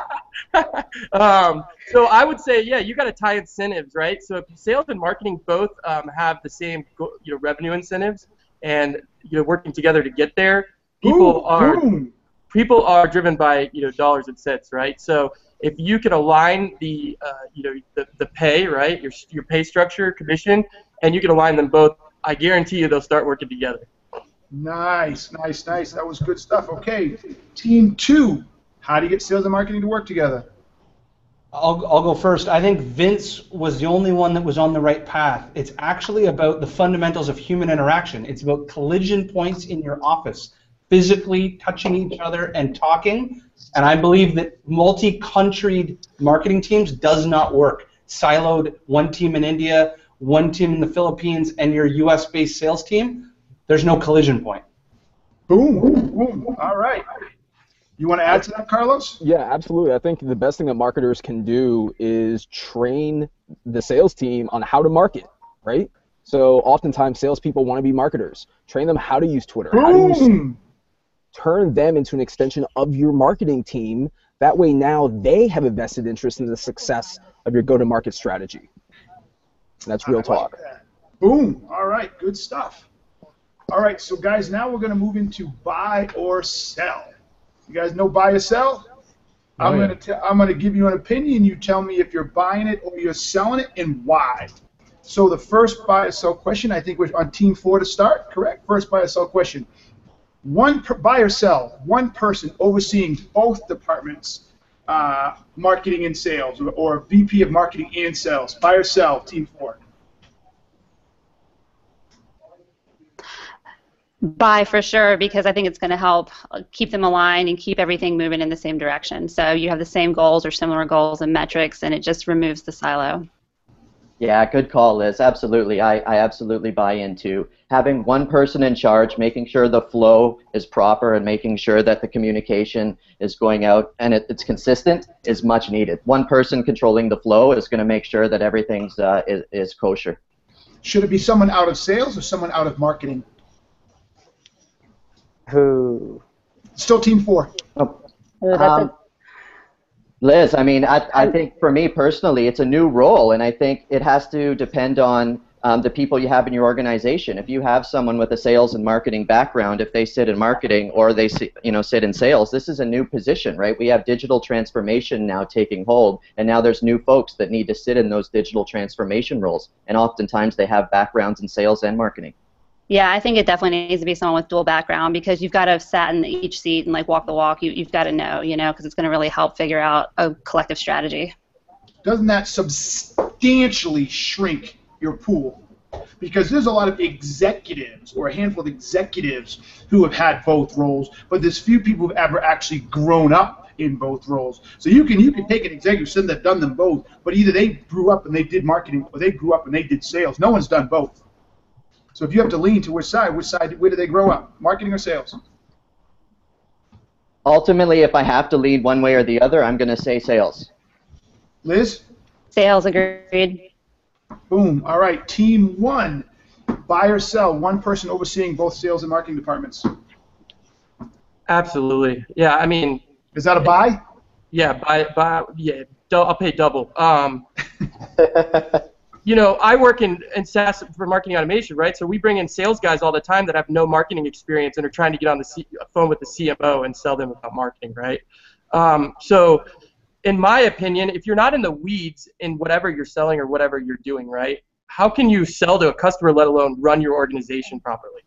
um, so I would say, yeah, you got to tie incentives, right? So if sales and marketing both um, have the same, you know, revenue incentives, and you know, working together to get there, people Ooh, are boom. People are driven by you know dollars and cents, right? So if you can align the uh, you know the, the pay, right, your your pay structure, commission, and you can align them both, I guarantee you they'll start working together. Nice, nice, nice. That was good stuff. Okay, team two. How do you get sales and marketing to work together? I'll, I'll go first. I think Vince was the only one that was on the right path. It's actually about the fundamentals of human interaction. It's about collision points in your office, physically touching each other and talking. And I believe that multi-country marketing teams does not work. Siloed, one team in India, one team in the Philippines, and your U.S.-based sales team, there's no collision point. Boom, boom. All right. You want to add to that, Carlos? Yeah, absolutely. I think the best thing that marketers can do is train the sales team on how to market, right? So oftentimes salespeople want to be marketers. Train them how to use Twitter, how to use Boom. Turn them into an extension of your marketing team. That way now they have a vested interest in the success of your go-to-market strategy. And that's real talk. Boom. All right. Good stuff. All right. So, guys, now we're going to move into buy or sell. You guys know buy or sell? Oh, I'm Oh, yeah. going to tell I'm going to give you an opinion. You tell me if you're buying it or you're selling it and why. So the first buy or sell question, I think we're on team four to start. Correct. First buy or sell question. One per, buy or sell. One person overseeing both departments, uh, marketing and sales, or, or VP of marketing and sales. Buy or sell. Team four. Buy for sure because I think it's going to help uh, keep them aligned and keep everything moving in the same direction. So you have the same goals or similar goals and metrics, and it just removes the silo. Yeah, good call, Liz. Absolutely. I, I absolutely buy into having one person in charge, making sure the flow is proper and making sure that the communication is going out and it, it's consistent is much needed. One person controlling the flow is going to make sure that everything's uh, is, is kosher. Should it be someone out of sales or someone out of marketing? Who? Still team four. Oh, that's Um, Liz, I mean, I, I think for me personally, it's a new role, and I think it has to depend on um, the people you have in your organization. If you have someone with a sales and marketing background, if they sit in marketing or they you know sit in sales, this is a new position, right? We have digital transformation now taking hold, and now there's new folks that need to sit in those digital transformation roles, and oftentimes they have backgrounds in sales and marketing. Yeah, I think it definitely needs to be someone with dual background because you've got to have sat in each seat and like walk the walk. You, you've got to know, you know, because it's going to really help figure out a collective strategy. Doesn't that substantially shrink your pool? Because there's a lot of executives or a handful of executives who have had both roles, but there's few people who've ever actually grown up in both roles. So you can you can take an executive some that done them both, but either they grew up and they did marketing or they grew up and they did sales. No one's done both. So if you have to lean to which side, which side where did they grow up? Marketing or sales? Ultimately, if I have to lean one way or the other, I'm going to say sales. Liz? Sales, agreed. Boom. All right. Team one. Buy or sell. One person overseeing both sales and marketing departments. Absolutely. Yeah, I mean. Is that a buy? Yeah, buy, buy, yeah. I'll pay double. Um, you know, I work in, in SaaS for marketing automation, right? So we bring in sales guys all the time that have no marketing experience and are trying to get on the C- phone with the CMO and sell them about marketing, right? Um, so, in my opinion, if you're not in the weeds in whatever you're selling or whatever you're doing, right? How can you sell to a customer, let alone run your organization properly?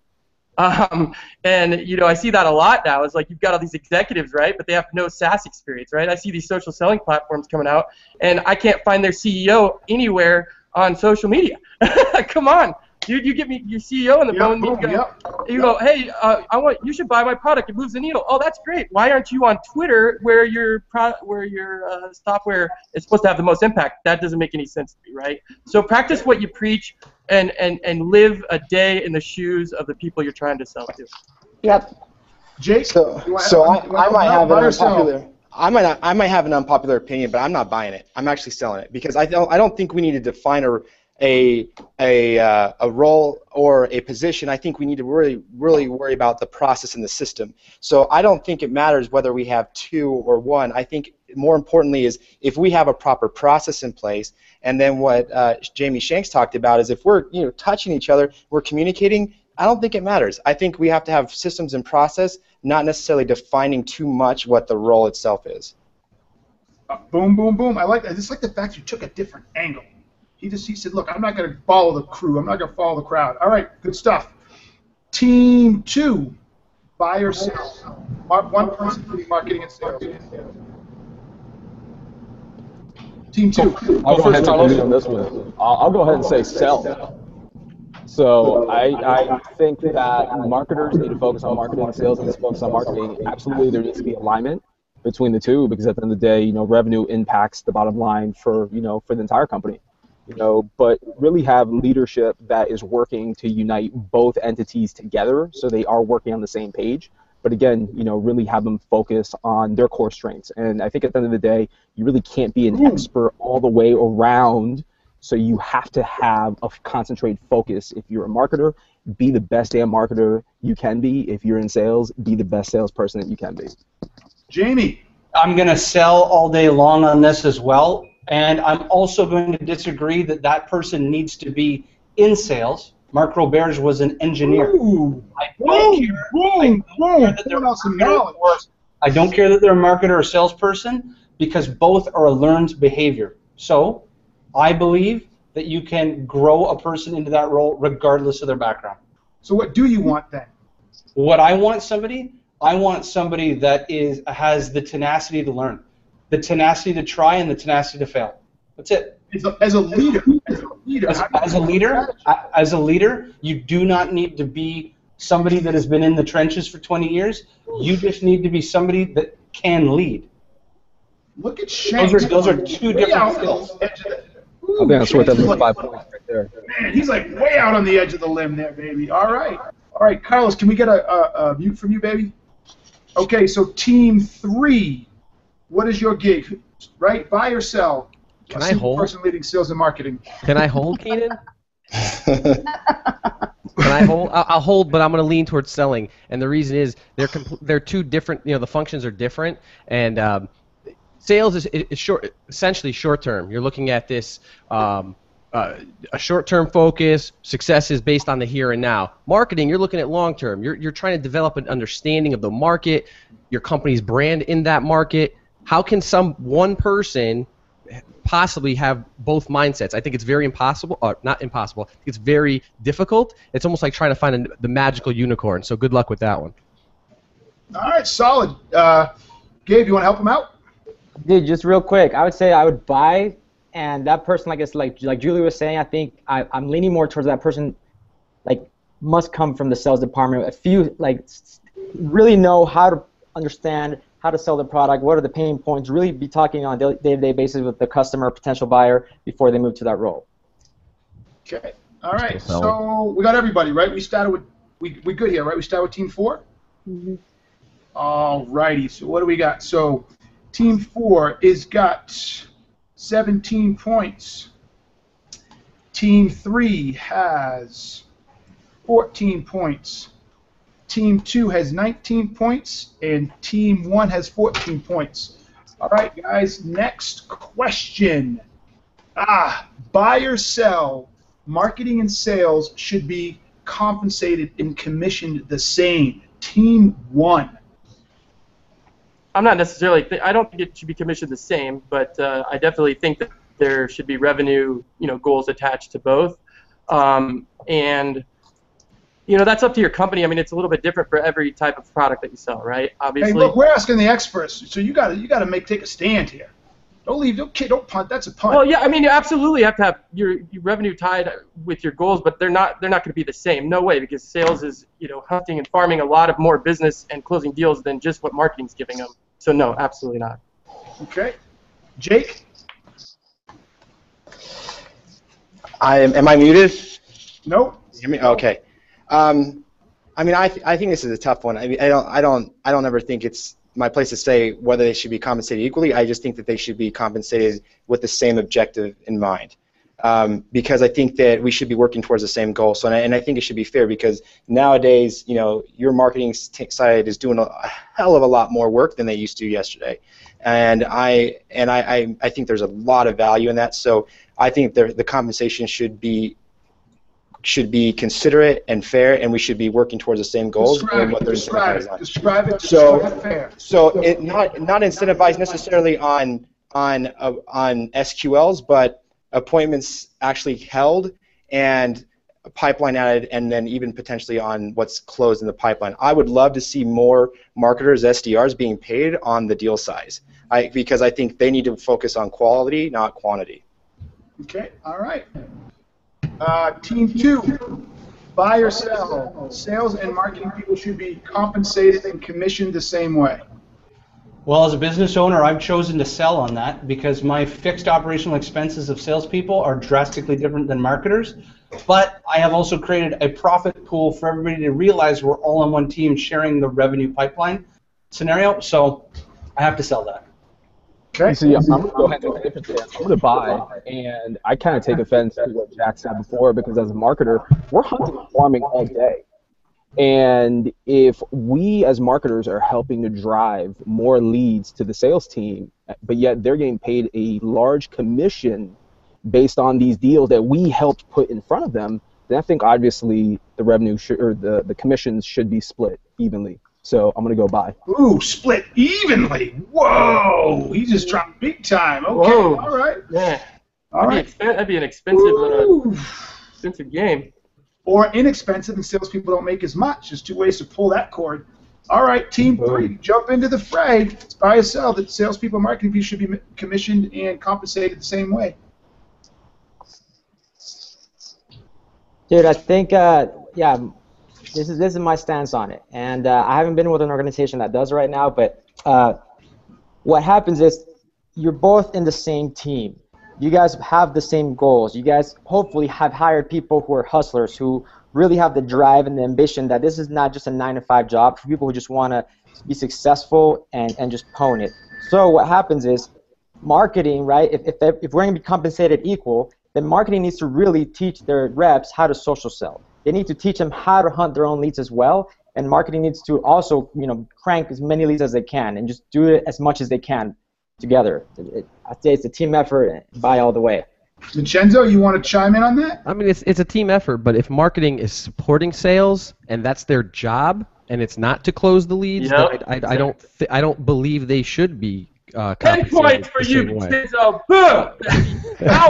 Um, and you know, I see that a lot now. It's like you've got all these executives, right? But they have no SaaS experience, right? I see these social selling platforms coming out, and I can't find their CEO anywhere on social media. Come on, dude, you get me your CEO on the Yep, phone. boom, you go, yep. you go, hey, uh, I want you should buy my product. It moves the needle. Oh, that's great. Why aren't you on Twitter where your pro- where your uh, software is supposed to have the most impact? That doesn't make any sense to me, right? So practice what you preach, and and and live a day in the shoes of the people you're trying to sell to. Yep. Jake, So, you wanna- so I, you wanna I might have an by yourself? unpopular. I might not, I might have an unpopular opinion, but I'm not buying it. I'm actually selling it because I don't I don't think we need to define a a a, uh, a role or a position. I think we need to really really worry about the process and the system. So I don't think it matters whether we have two or one. I think more importantly is if we have a proper process in place, and then what uh, Jamie Shanks talked about is if we're you know touching each other, we're communicating. I don't think it matters. I think we have to have systems and process, not necessarily defining too much what the role itself is. Uh, boom, boom, boom. I like. I just like the fact you took a different angle. He just he said, "Look, I'm not going to follow the crew. I'm not going to follow the crowd." All right, good stuff. Team two, buy or sell. Mar- One person for marketing and sales. Team two. I'll go ahead and on this one. I'll, I'll go ahead and say sell. So I, I think that marketers need to focus on marketing, on sales needs to focus on marketing. Absolutely, there needs to be alignment between the two because at the end of the day, you know, revenue impacts the bottom line for you know for the entire company. You know, but really have leadership that is working to unite both entities together so they are working on the same page. But again, you know, really have them focus on their core strengths. And I think at the end of the day, you really can't be an hmm. expert all the way around. So you have to have a concentrated focus. If you're a marketer, be the best damn marketer you can be. If you're in sales, be the best salesperson that you can be. Jamie. I'm going to sell all day long on this as well. And I'm also going to disagree that that person needs to be in sales. Mark Roberge was an engineer. Ooh. I don't care, I don't care that they're a marketer or- I don't care that they're a marketer or salesperson because both are a learned behavior. So I believe that you can grow a person into that role regardless of their background. So what do you want then? What I want somebody, I want somebody that is has the tenacity to learn, the tenacity to try, and the tenacity to fail. That's it. As a, as a leader, as a leader, As, as a leader, as a leader, you do not need to be somebody that has been in the trenches for 20 years. You just need to be somebody that can lead. Look at Shanks. Those are those are two different skills. On the edge of the- I think that's worth at least five points right there. Man, he's like way out on the edge of the limb there, baby. All right. All right, Carlos, can we get a, a, a mute from you, baby? Okay, so team three, what is your gig? Right? Buy or sell? Can A I single hold? person leading sales and marketing. Can I hold, Keenan? Can I hold? I'll, I'll hold, but I'm going to lean towards selling. And the reason is they're compl- they're two different. You know, the functions are different, and um, sales is, is short, essentially short term. You're looking at this. Um, uh, a short-term focus. Success is based on the here and now. Marketing, you're looking at long-term. You're, you're trying to develop an understanding of the market, your company's brand in that market. How can some one person possibly have both mindsets. I think it's very impossible, or not impossible. It's very difficult. It's almost like trying to find a, the magical unicorn. So good luck with that one. All right, solid. Uh, Gabe, you want to help him out? Dude, just real quick, I would say I would buy, and that person, like it's like like Julie was saying, I think I, I'm leaning more towards that person, like must come from the sales department. A few like really know how to understand how to sell the product, what are the pain points, really be talking on a day-to-day basis with the customer, potential buyer before they move to that role. Okay. All right. So we got everybody, right? We started with we we good here, right? We started with team 4 mm-hmm. All righty. So what do we got? So team four is got 17 points. Team three has 14 points. Team two has 19 points, and team one has 14 points. All right, guys. Next question. Ah, buy or sell. Marketing and sales should be compensated and commissioned the same. Team one. I'm not necessarily. Th- I don't think it should be commissioned the same, but uh, I definitely think that there should be revenue, you know, goals attached to both. Um, and you know, that's up to your company. I mean, it's a little bit different for every type of product that you sell, right? Obviously. Hey, look, we're asking the experts, so you got to you got to make take a stand here. Don't leave, don't kid, don't punt. That's a punt. Well, yeah, I mean, you absolutely have to have your, your revenue tied with your goals, but they're not they're not going to be the same. No way, because sales is you know hunting and farming a lot of more business and closing deals than just what marketing's giving them. So no, absolutely not. Okay, Jake. I am. Am I muted? Nope. Me? Okay. Um, I mean, I, th- I think this is a tough one. I mean, I don't I don't I don't ever think it's my place to say whether they should be compensated equally. I just think that they should be compensated with the same objective in mind. Um, because I think that we should be working towards the same goal. So, and I, and I think it should be fair because nowadays, you know, your marketing side is doing a, hell of a lot more work than they used to yesterday, and I and I, I, I think there's a lot of value in that. So, I think the the compensation should be should be considerate and fair, and we should be working towards the same goals. Describe what Describe it. Describe it. So- describe it fair. So it not not incentivized necessarily on on uh, on SQLs, but appointments actually held and pipeline added, and then even potentially on what's closed in the pipeline. I would love to see more marketers, SDRs, being paid on the deal size, I, because I think they need to focus on quality, not quantity. Okay. All right. Uh, team two. Buy or sell. Sales and marketing people should be compensated and commissioned the same way. Well, as a business owner, I've chosen to sell on that because my fixed operational expenses of salespeople are drastically different than marketers. But I have also created a profit pool for everybody to realize we're all on one team sharing the revenue pipeline scenario. So I have to sell that. Okay. You see, I'm going to go ahead and take a different stance. I'm going to buy, and I kind of take offense to what Jack said before because as a marketer, we're hunting and farming all day. And if we as marketers are helping to drive more leads to the sales team, but yet they're getting paid a large commission based on these deals that we helped put in front of them, then I think obviously the revenue should, or the, the commissions should be split evenly. So I'm going to go buy. Ooh, split evenly. Whoa, he just dropped big time. Okay, Whoa. all right. Yeah. All that'd, right. Be expen- that'd be an expensive, uh, Ooh. expensive game. Or inexpensive and salespeople don't make as much. There's two ways to pull that cord. All right, team three, jump into the fray. It's buy or sell that salespeople and marketing people should be commissioned and compensated the same way. Dude, I think, uh, yeah, this is this is my stance on it, and uh, I haven't been with an organization that does it right now. But uh, what happens is you're both in the same team. You guys have the same goals. You guys hopefully have hired people who are hustlers who really have the drive and the ambition that this is not just a nine to five job for people who just want to be successful and, and just hone it. So what happens is marketing, right? If, if, if we're going to be compensated equal, then marketing needs to really teach their reps how to social sell. They need to teach them how to hunt their own leads as well, and marketing needs to also, you know, crank as many leads as they can and just do it as much as they can together. It, it, I'd say it's a team effort, by all the way. Vincenzo, you want to chime in on that? I mean, it's it's a team effort, but if marketing is supporting sales and that's their job, and it's not to close the leads, Yep. then I, I, I don't th- I don't believe they should be uh, Ten points for you. Vincenzo. Out,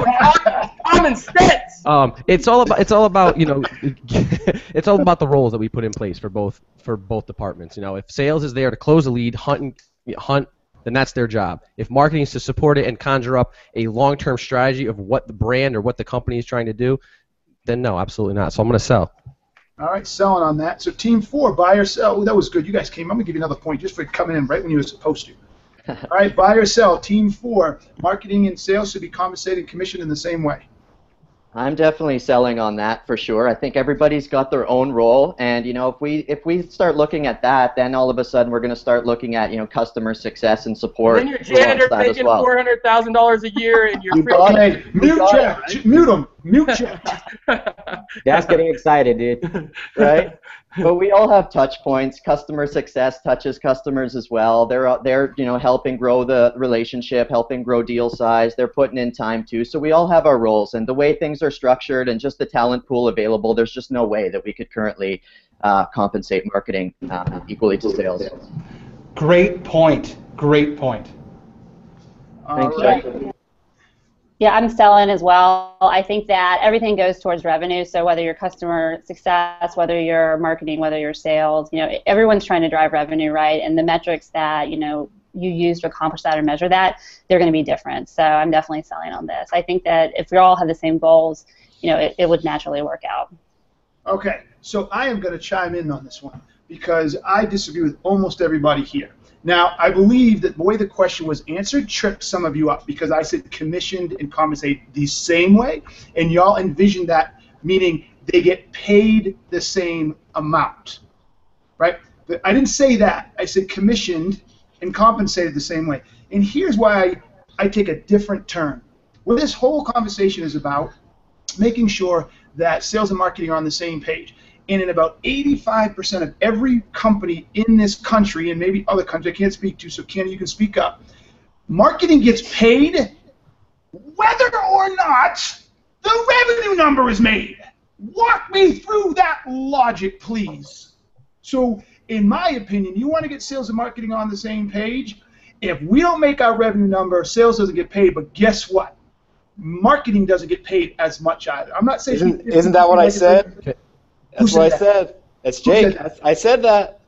out, common sense. Um, it's all about it's all about you know it's all about the roles that we put in place for both for both departments. You know, if sales is there to close a lead, hunt and- hunt, then that's their job. If marketing is to support it and conjure up a long-term strategy of what the brand or what the company is trying to do, then no, absolutely not. So I'm going to sell. All right, selling on that. So team four, buy or sell. Ooh, that was good. You guys came. I'm gonna give you another point just for coming in right when you were supposed to. All right, buy or sell. Team four, marketing and sales should be compensated and commissioned in the same way. I'm definitely selling on that for sure. I think everybody's got their own role, and you know, if we if we start looking at that, then all of a sudden we're going to start looking at you know customer success and support. then your janitor alongside as making well. four hundred thousand dollars a year, and your Okay, freaking mute got Jack. Mute him. Mute Jack. That's getting excited, dude. right? But we all have touch points. Customer success touches customers as well. They're out there, you know, helping grow the relationship, helping grow deal size. They're putting in time too. So we all have our roles, and the way things are structured, and just the talent pool available, there's just no way that we could currently uh, compensate marketing uh, equally to sales. Great point. Great point. All Thanks, right. Yeah, I'm selling as well. I think that everything goes towards revenue. So whether you're customer success, whether you're marketing, whether you're sales, you know, everyone's trying to drive revenue, right? And the metrics that you know you use to accomplish that or measure that, they're going to be different. So I'm definitely selling on this. I think that if we all have the same goals, you know, it, it would naturally work out. Okay, so I am going to chime in on this one because I disagree with almost everybody here. Now, I believe that the way the question was answered tripped some of you up because I said commissioned and compensated the same way, and y'all envisioned that meaning they get paid the same amount, right? But I didn't say that. I said commissioned and compensated the same way. And here's why I, I take a different turn. What this whole conversation is about, making sure that sales and marketing are on the same page and in about 85% of every company in this country and maybe other countries I can't speak to, so Kenny, you can speak up. Marketing gets paid whether or not the revenue number is made. Walk me through that logic, please. So, in my opinion, you want to get sales and marketing on the same page. If we don't make our revenue number, sales doesn't get paid. But guess what? Marketing doesn't get paid as much either. I'm not saying isn't, isn't that what I said? That's said what I that? said. That's Who said Jake. that? I, I said that.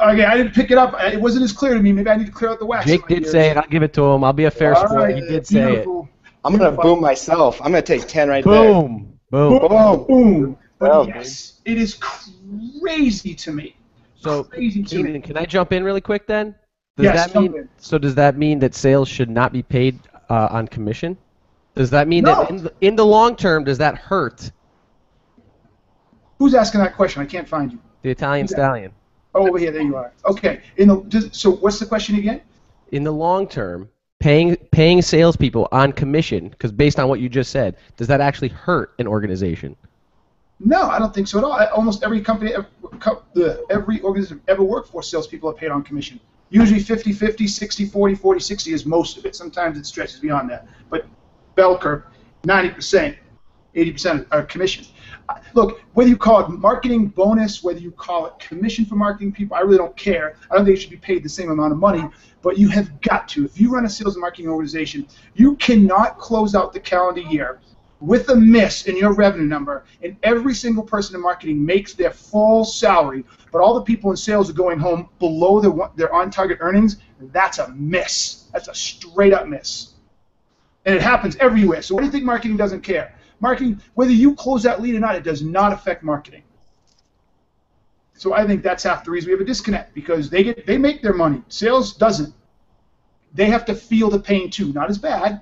Okay, I didn't pick it up. It wasn't as clear to me. Maybe I need to clear out the wax. Jake did ears. say it. I'll give it to him. I'll be a fair All sport. right, He did say it. I'm gonna boom myself. I'm gonna take ten right there. Boom. Boom. Boom. Boom. But Well, yes, it is crazy to me. So, Crazy to me. Can I jump in really quick then? Does Yes, that jump mean in. so? Does that mean that sales should not be paid uh, on commission? Does that mean No. that in the, in the long term, does that hurt Who's asking that question? I can't find you. the Italian stallion? Oh, over here. There you are. Okay. In the so, what's the question again? In the long term, paying paying salespeople on commission, because based on what you just said, does that actually hurt an organization? No, I don't think so at all. I, almost every company, ever, co- the, every organization I've ever worked for, salespeople are paid on commission. Usually 50 50, 60 40, 40 60 is most of it. Sometimes it stretches beyond that. But bell curve, 90%, 80% are commission. Look, whether you call it marketing bonus, whether you call it commission for marketing people, I really don't care. I don't think you should be paid the same amount of money, but you have got to. If you run a sales and marketing organization, you cannot close out the calendar year with a miss in your revenue number, and every single person in marketing makes their full salary, but all the people in sales are going home below their their on target earnings, that's a miss. That's a straight up miss. And it happens everywhere. So what do you think marketing doesn't care? Marketing, whether you close that lead or not, it does not affect marketing. So I think that's half the reason we have a disconnect because they get they make their money. Sales doesn't. They have to feel the pain too. Not as bad,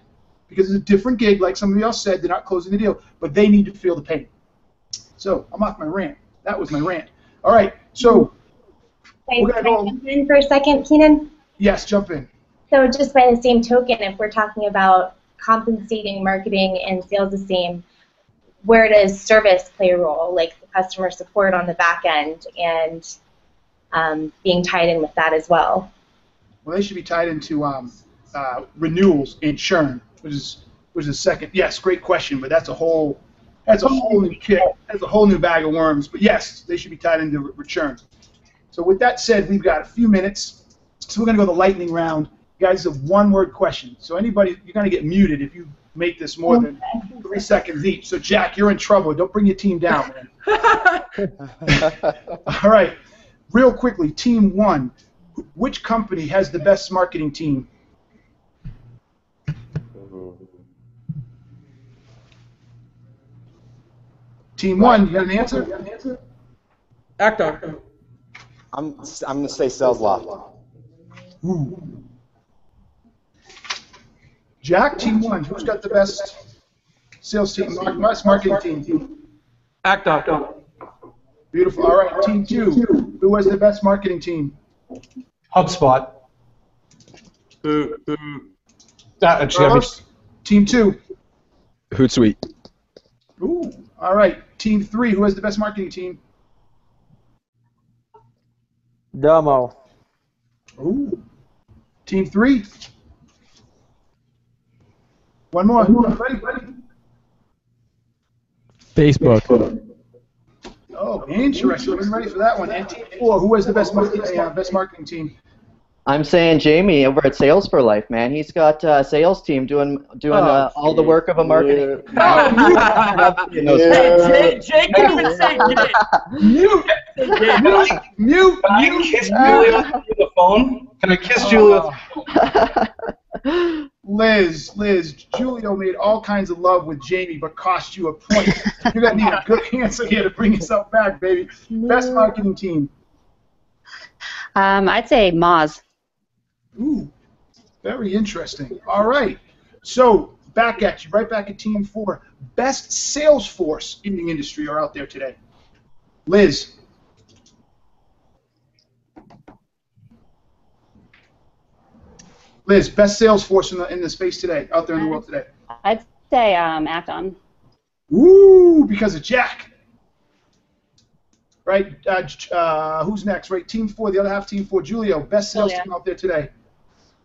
because it's a different gig, like somebody else said, they're not closing the deal, but they need to feel the pain. So I'm off my rant. That was my rant. All right, so We're gonna go- jump in for a second, Keenan? yes, jump in. So just by the same token, if we're talking about compensating marketing and sales the same, where does service play a role, like the customer support on the back end and um, being tied in with that as well? Well, they should be tied into um, uh, renewals and churn, which is which is second. Yes, great question, but that's a whole that's a whole new kit. That's a whole new bag of worms. But yes, they should be tied into re- return. So with that said, we've got a few minutes, so we're gonna go the lightning round. You guys have one word question. So anybody, you're gonna get muted if you make this more than three seconds each. So Jack, you're in trouble. Don't bring your team down, man. All right, real quickly, team one. Which company has the best marketing team? Team one, you got an answer? Act-On. I'm I'm gonna say sales law. Ooh. Jack, team one, who's got the best sales team, mar- best marketing team? Act-On. Beautiful. All right, team two, who has the best marketing team? HubSpot. Boo, boo. That, it's Carlos? Team two. Hootsuite. Ooh. All right, team three, who has the best marketing team? Domo. Ooh. Team three. One more. Ready? Ready? Facebook. Oh, interesting. Wasn't ready for that one. And team four, who has the best marketing, uh, best marketing team? I'm saying Jamie over at Sales for Life, man. He's got a sales team doing doing Oh, uh, all the work of a marketing. Hey, Jake, Jake can even say gay. Mute. Mute. Mute. Can I kiss Julia through the phone? Can I kiss Julia? Liz, Liz, Julio made all kinds of love with Jamie, but cost you a point. You're gonna need a good answer here to bring yourself back, baby. Best marketing team. Um, I'd say Moz. Ooh, very interesting. All right, so back at you, right back at Team Four. Best sales force in the industry are out there today. Liz. Liz, best sales force in the in the space today, out there in the world today. I'd say um, Act-On. Ooh, because of Jack. Right, uh, uh, who's next? Right, Team Four, the other half, Team Four. Julio, best sales Julia. team out there today.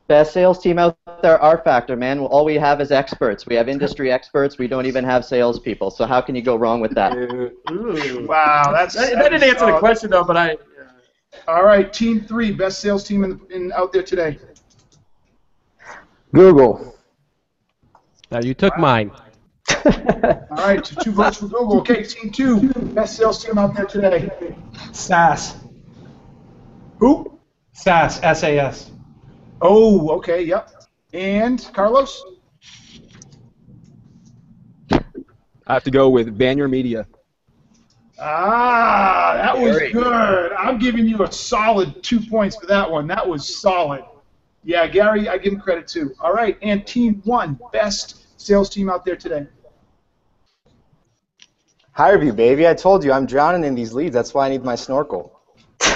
Best sales team out there, RFactr, man. All we have is experts. We have industry experts. We don't even have salespeople. So how can you go wrong with that? Wow, that's That, that that didn't is answer the question though, but I. All right, Team Three, best sales team in, in out there today. Google. Now you took mine. All right, so two votes for Google. Okay, Team Two, best sales team out there today. SAS. Who? SAS. S-A-S. Oh, okay, yep. And Carlos? I have to go with VaynerMedia. Ah, that was good. I'm giving you a solid two points for that one. That was solid. Yeah, Gary, I give him credit too. All right, and Team One, best sales team out there today. HireVue, baby. I told you I'm drowning in these leads. That's why I need my snorkel. All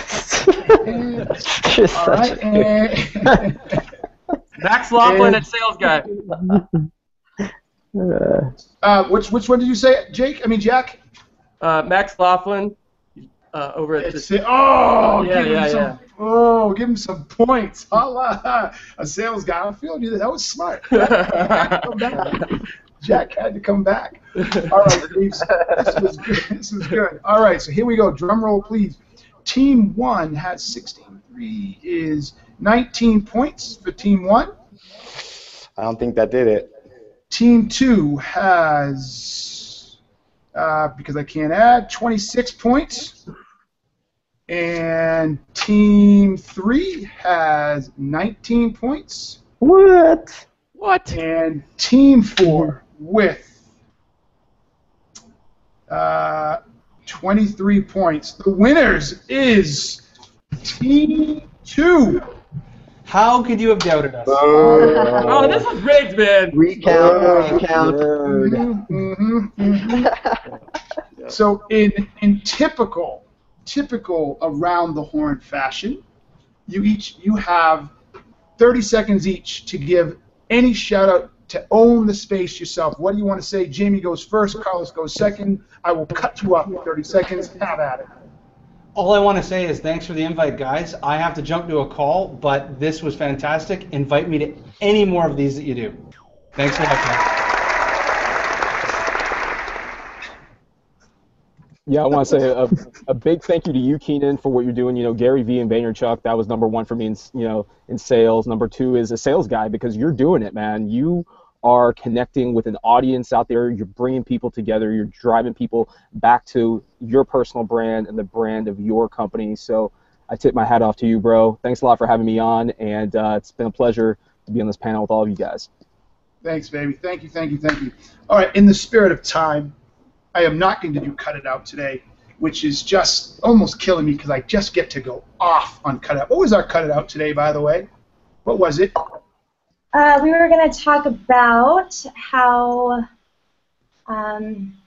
right, and Max Laughlin And- at sales guy. uh, which which one did you say, Jake? I mean Jack. Uh, Max Laughlin uh, over at It's the. it. Oh, Yeah, give him yeah, some. Oh, give him some points. Holla, a sales guy. I'm feeling you. That was smart. Jack had to come back. All right, Reeves, this was good. This was good. All right, so here we go. Drum roll, please. Team one has 16. Three is 19 points for team one. I don't think that did it. Team two has, uh, because I can't add, 26 points. And team three has 19 points. What? What? And team four with uh, 23 points. The winners is team two. How could you have doubted us? Oh, this was rigged, man. Recount, recount. Mhm, mhm. so in in typical typical around the horn fashion, you each you have 30 seconds each to give any shout out to own the space yourself. What do you want to say? Jamie goes first, Carlos goes second. I will cut you off in 30 seconds. Have at it. All I want to say is thanks for the invite, guys. I have to jump to a call, but this was fantastic. Invite me to any more of these that you do. Thanks a lot, Yeah, I want to say a, a big thank you to you, Keenan, for what you're doing. You know, Gary Vee and Vaynerchuk, that was number one for me in you know in sales. Number two is a sales guy because you're doing it, man. You are connecting with an audience out there. You're bringing people together. You're driving people back to your personal brand and the brand of your company. So I tip my hat off to you, bro. Thanks a lot for having me on, and uh, it's been a pleasure to be on this panel with all of you guys. Thanks, baby. Thank you, thank you, thank you. All right, in the spirit of time, I am not going to do Cut It Out today, which is just almost killing me because I just get to go off on Cut It Out. What was our Cut It Out today, by the way? What was it? Uh, we were going to talk about how um,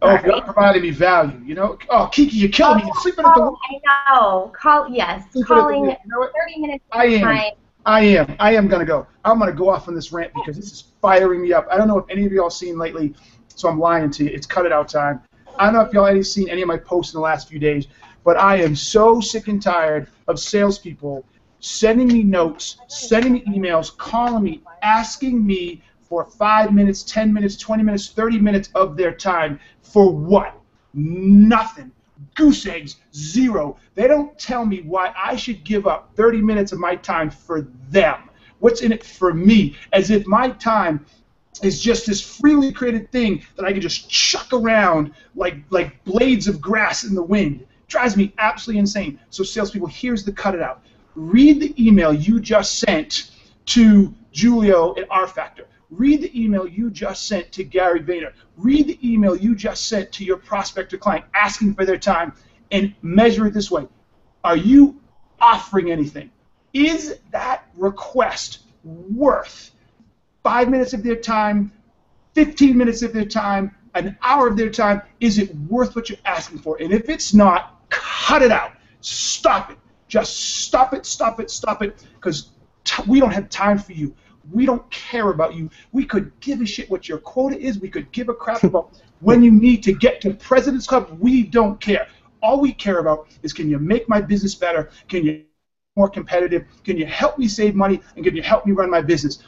Oh, if you're not providing me value, you know? Oh, Kiki, you're killing me. You're sleeping at the oh, I know. Call yes, Sleeping the calling. You know 30 minutes I at a am. time. I am. I am going to go. I'm going to go off on this rant because this is firing me up. I don't know if any of y'all seen lately, so I'm lying to you. It's cut it out time. I don't know if y'all any seen any of my posts in the last few days, but I am so sick and tired of salespeople sending me notes, sending me emails, calling me, asking me for five minutes, 10 minutes, 20 minutes, 30 minutes of their time for what? Nothing. Goose eggs, zero. They don't tell me why I should give up 30 minutes of my time for them. What's in it for me? As if my time is just this freely created thing that I can just chuck around like like blades of grass in the wind. Drives me absolutely insane. So salespeople, here's the cut it out. Read the email you just sent to Julio at RFactr. Read the email you just sent to Gary Vayner. Read the email you just sent to your prospect or client asking for their time and measure it this way. Are you offering anything? Is that request worth five minutes of their time, 15 minutes of their time, an hour of their time? Is it worth what you're asking for? And if it's not, cut it out. Stop it. Just stop it, stop it, stop it, because we don't have time for you. We don't care about you. We could give a shit what your quota is. We could give a crap about when you need to get to President's Club. We don't care. All we care about is can you make my business better? Can you more competitive? Can you help me save money? And can you help me run my business?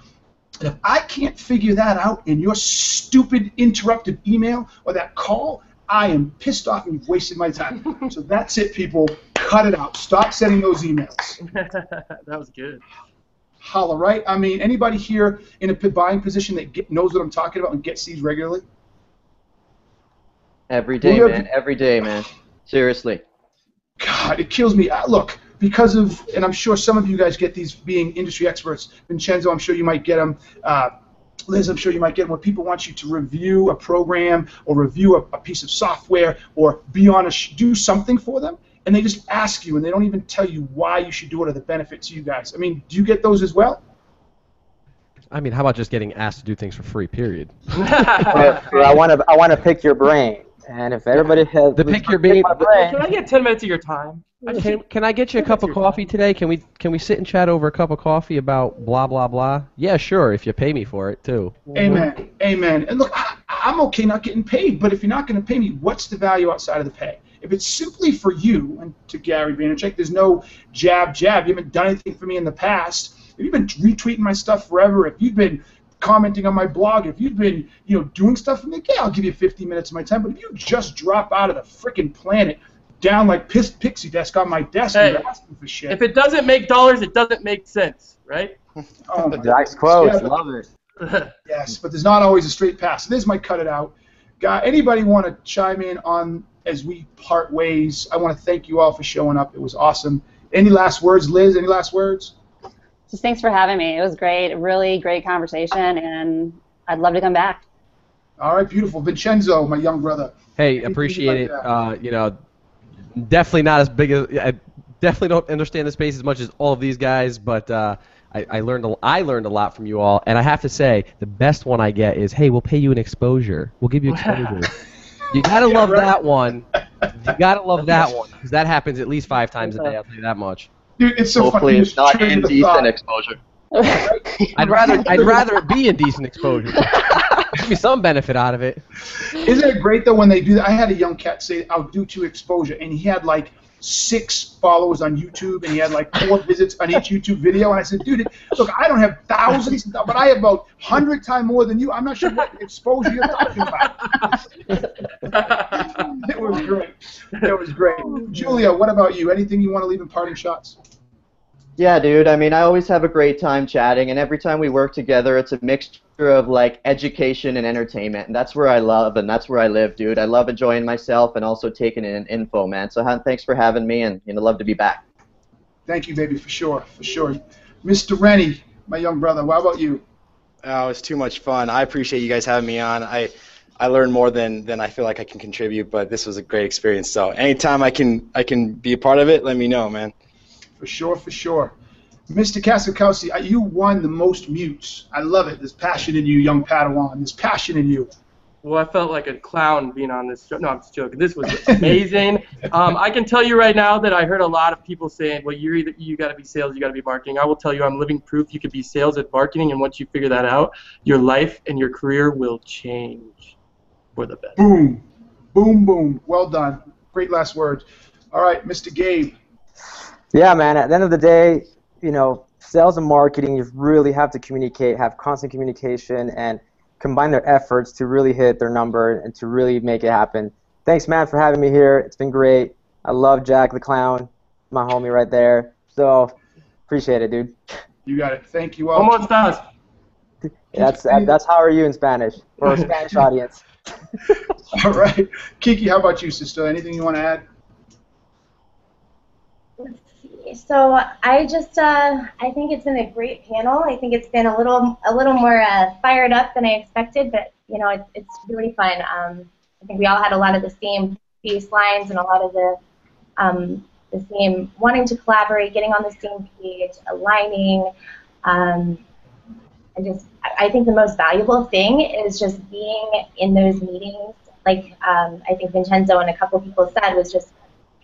And if I can't figure that out in your stupid interrupted email or that call, I am pissed off and you've wasted my time. so that's it, people. Cut it out. Stop sending those emails. that was good. Holla, right? I mean, anybody here in a buying position that get, knows what I'm talking about and gets these regularly? Every day, man. Every day, man. Seriously. God, it kills me. Uh, look, because of, and I'm sure some of you guys get these being industry experts. Vincenzo, I'm sure you might get them. Uh, Liz, I'm sure you might get them. Where people want you to review a program or review a, a piece of software or be on a sh- do something for them, and they just ask you, and they don't even tell you why you should do it or the benefit to you guys. I mean, do you get those as well? I mean, how about just getting asked to do things for free? Period. Or- or I want to I want to pick your brain, and if everybody has The pick your brain. brain, Can I get 10 minutes of your time? I just- Can, can I get you a cup of coffee today? Can we can we sit and chat over a cup of coffee about blah blah blah? Yeah, sure. If you pay me for it too. Amen. Amen. And look, I, I'm okay not getting paid, but if you're not going to pay me, what's the value outside of the pay? If it's simply for you, and to Gary Vaynerchuk, there's no jab, jab. You haven't done anything for me in the past. If you've been retweeting my stuff forever, if you've been commenting on my blog, if you've been, you know, doing stuff for me, yeah, I'll give you 50 minutes of my time. But if you just drop out of the freaking planet, down like piss pixie desk on my desk, and Hey, you're asking for shit. If it doesn't make dollars, it doesn't make sense, right? oh my Jack's quotes, Yeah, love it. Yes, but there's not always a straight pass. This might cut it out. Guy, anybody want to chime in on as we part ways? I want to thank you all for showing up. It was awesome. Any last words, Liz? Any last words? Just thanks for having me. It was great. Really great conversation, and I'd love to come back. All right, beautiful. Vincenzo, my young brother. Hey, appreciate it. like that? Uh, you know, definitely not as big as I definitely don't understand the space as much as all of these guys, but uh, I, I learned a, I learned a lot from you all, and I have to say the best one I get is, hey, we'll pay you an exposure. We'll give you exposure. you gotta Yeah, love right. that one. You gotta love that one because that happens at least five times a day. I'll tell you that much. Dude, it's so Hopefully funny. You it's not indecent exposure. I'd rather I'd rather it be indecent exposure. Give me some benefit out of it. Isn't it great though when they do that? I had a young cat say, "I'll do to exposure," and he had like six followers on YouTube, and he had like four visits on each YouTube video. And I said, "Dude, look, I don't have thousands, but I have about hundred times more than you. I'm not sure what exposure you're talking about." it was great. It was great. Julio, what about you? Anything you want to leave in parting shots? Yeah, dude. I mean, I always have a great time chatting, and every time we work together, it's a mixture of like education and entertainment, and that's where I love and that's where I live, dude. I love enjoying myself and also taking in info, man. So, Han, thanks for having me, and you know, love to be back. Thank you, baby, for sure, for sure. Mr. Reni, my young brother, how about you? Oh, it's too much fun. I appreciate you guys having me on. I I learned more than than I feel like I can contribute, but this was a great experience. So anytime I can I can be a part of it, let me know, man. For sure, for sure. Mr. Kosakowski, uh, you won the most mutes. I love it. There's passion in you, young Padawan. There's passion in you. Well, I felt like a clown being on this show. No, I'm just joking. This was amazing. um, I can tell you right now that I heard a lot of people saying, "Well, you're either you got to be sales, you got to be marketing." I will tell you, I'm living proof. You could be sales and marketing, and once you figure that out, your life and your career will change for the better. Boom. Boom, boom. Well done. Great last words. All right, Mr. Gabe. Yeah, man. At the end of the day, you know, sales and marketing, you really have to communicate, have constant communication, and combine their efforts to really hit their number and to really make it happen. thanks, man, for having me here. It's been great. I love Jack the Clown, my homie right there. So appreciate it, dude. You got it. Thank you all. ¿Cómo estás? That's uh, that's how are you in Spanish for a Spanish audience. All right. Kiki, how about you, sister? Anything you want to add? So I just uh, I think it's been a great panel. I think it's been a little a little more uh, fired up than I expected, but you know it's it's really fun. Um, I think we all had a lot of the same baselines and a lot of the um, the same wanting to collaborate, getting on the same page, aligning. Um, I just I think the most valuable thing is just being in those meetings. Like um, I think Vincenzo and a couple people said was just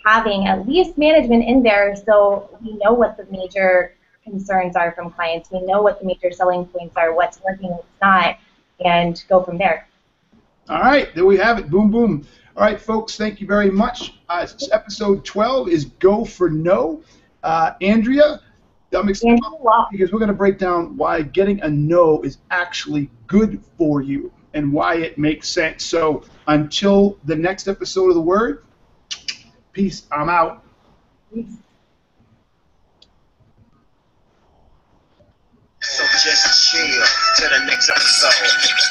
having at least management in there so we know what the major concerns are from clients. We know what the major selling points are, what's working, what's not, and go from there. All right, there we have it. Boom, boom. All right, folks, thank you very much. Uh, episode 12 is Go for No. Uh, Andrea, I'm excited because we're going to break down why getting a no is actually good for you and why it makes sense. So until the next episode of The Word, peace. I'm out. So just chill to the next episode.